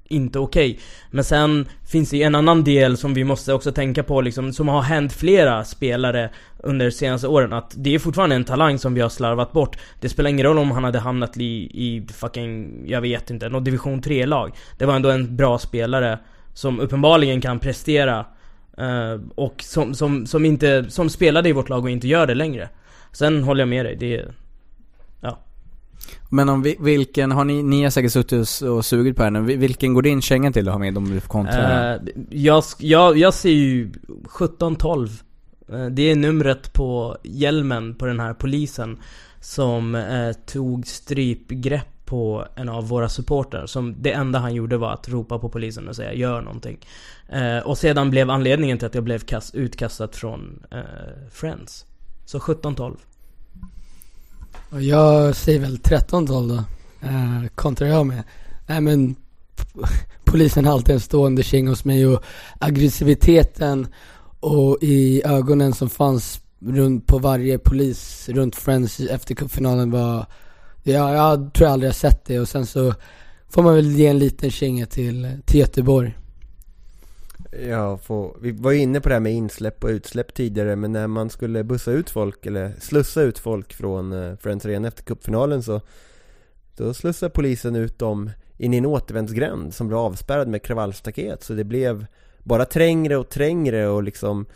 inte okej. Men sen finns det ju en annan del som vi måste också tänka på liksom, som har hänt flera spelare under de senaste åren att det är fortfarande en talang som vi har slarvat bort. Det spelar ingen roll om han hade hamnat i, i fucking, jag vet inte, något division 3-lag. Det var ändå en bra spelare som uppenbarligen kan prestera eh, och som, som, som inte, som spelade i vårt lag och inte gör det längre. Sen håller jag med dig, det är. Men om vi, vilken, har ni, ni har säkert suttit och och sugit på henne. Vilken går din känga till att ha med om du får kontra? Uh, eh, jag, jag, jag ser ju 1712 eh, Det är numret på hjälmen på den här polisen Som eh, tog strypgrepp på en av våra supportrar Som det enda han gjorde var att ropa på polisen och säga 'Gör någonting' eh, Och sedan blev anledningen till att jag blev kast, utkastad från eh, Friends Så 1712 jag säger väl 13-12 då. Eh, kontrar jag med. Nej men polisen har alltid en stående känga hos mig och aggressiviteten och i ögonen som fanns runt på varje polis runt Friends efter cupfinalen var, ja, jag tror jag aldrig har sett det och sen så får man väl ge en liten känga till, till Göteborg. Ja, få, vi var ju inne på det här med insläpp och utsläpp tidigare men när man skulle bussa ut folk eller slussa ut folk från eh, Friends Arena efter cupfinalen så Då slussade polisen ut dem in i en återvändsgränd som blev avspärrad med kravallstaket. Så det blev bara trängre och trängre och liksom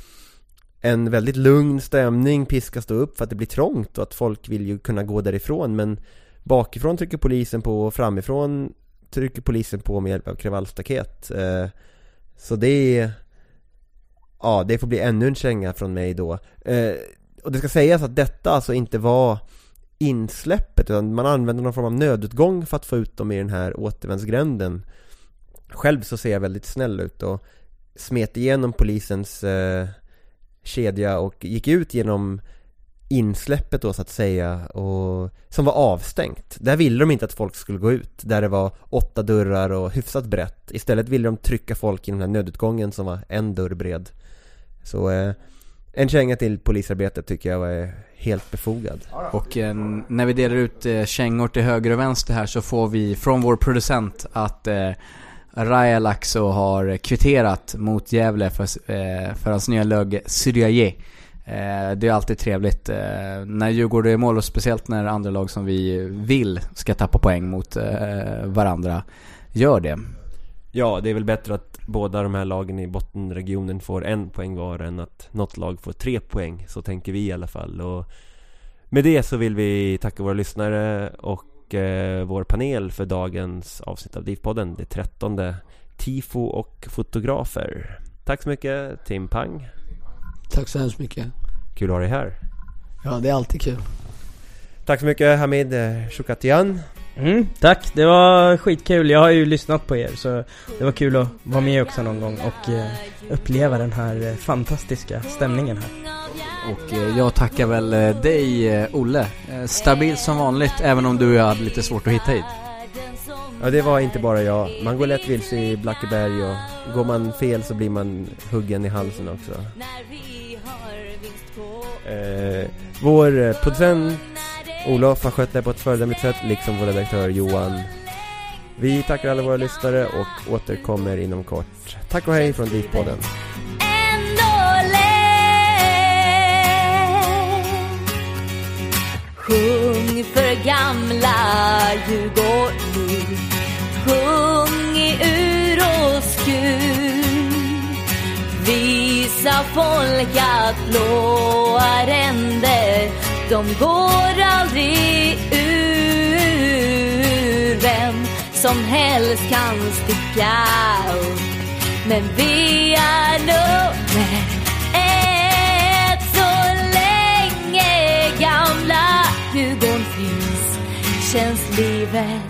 en väldigt lugn stämning piskas då upp för att det blir trångt och att folk vill ju kunna gå därifrån. Men bakifrån trycker polisen på och framifrån trycker polisen på med hjälp av kravallstaket. Eh, så det är Ja, det får bli ännu en känga från mig då. Eh, Och det ska sägas att detta alltså inte var insläppet utan man använde någon form av nödutgång för att få ut dem i den här återvändsgränden. Själv så ser jag väldigt snäll ut och smet igenom polisens eh, kedja och gick ut genom insläppet då så att säga och som var avstängt. Där ville de inte att folk skulle gå ut, där det var åtta dörrar och hyfsat brett. Istället ville de trycka folk i den här nödutgången som var en dörr bred. Så eh, en känga till polisarbetet tycker jag var helt befogad. Och eh, när vi delar ut eh, kängor till höger och vänster här så får vi från vår producent att eh, Raja Laxo har kvitterat mot Gävle för, eh, för hans nya lög Syrjaje. Eh, det är alltid trevligt eh, när Djurgården är mål och speciellt när andra lag som vi vill ska tappa poäng mot eh, varandra gör det. Ja, det är väl bättre att båda de här lagen i bottenregionen får en poäng var än att något lag får tre poäng. Så tänker vi i alla fall. Och med det så vill vi tacka våra lyssnare och eh, vår panel för dagens avsnitt av DIF-podden. Det trettonde Tifo och fotografer. Tack så mycket Tim Pang. Tack så hemskt mycket. Kul att ha dig här. Ja, det är alltid kul. Tack så mycket Hamid Shukatian. Mm, tack, det var skitkul. Jag har ju lyssnat på er så det var kul att vara med också någon gång och eh, uppleva den här eh, fantastiska stämningen här. Och eh, jag tackar väl eh, dig eh, Olle. Eh, Stabil som vanligt även om du och jag hade lite svårt att hitta hit. Ja, det var inte bara jag. Man går lätt vilse i Blackeberg och går man fel så blir man huggen i halsen också. Eh, vår eh, producent Olof har skött det på ett föredömligt sätt, liksom vår redaktör Johan. Vi tackar alla våra lyssnare och återkommer inom kort. Tack och hej från DIF-podden. Sjung för gamla Djurgården Sjung i ur och skur Visa folk att blåa ränder De går aldrig ur Vem som helst kan sticka upp. Men vi är nummer ett så länge gamla. Djurgården finns känns livet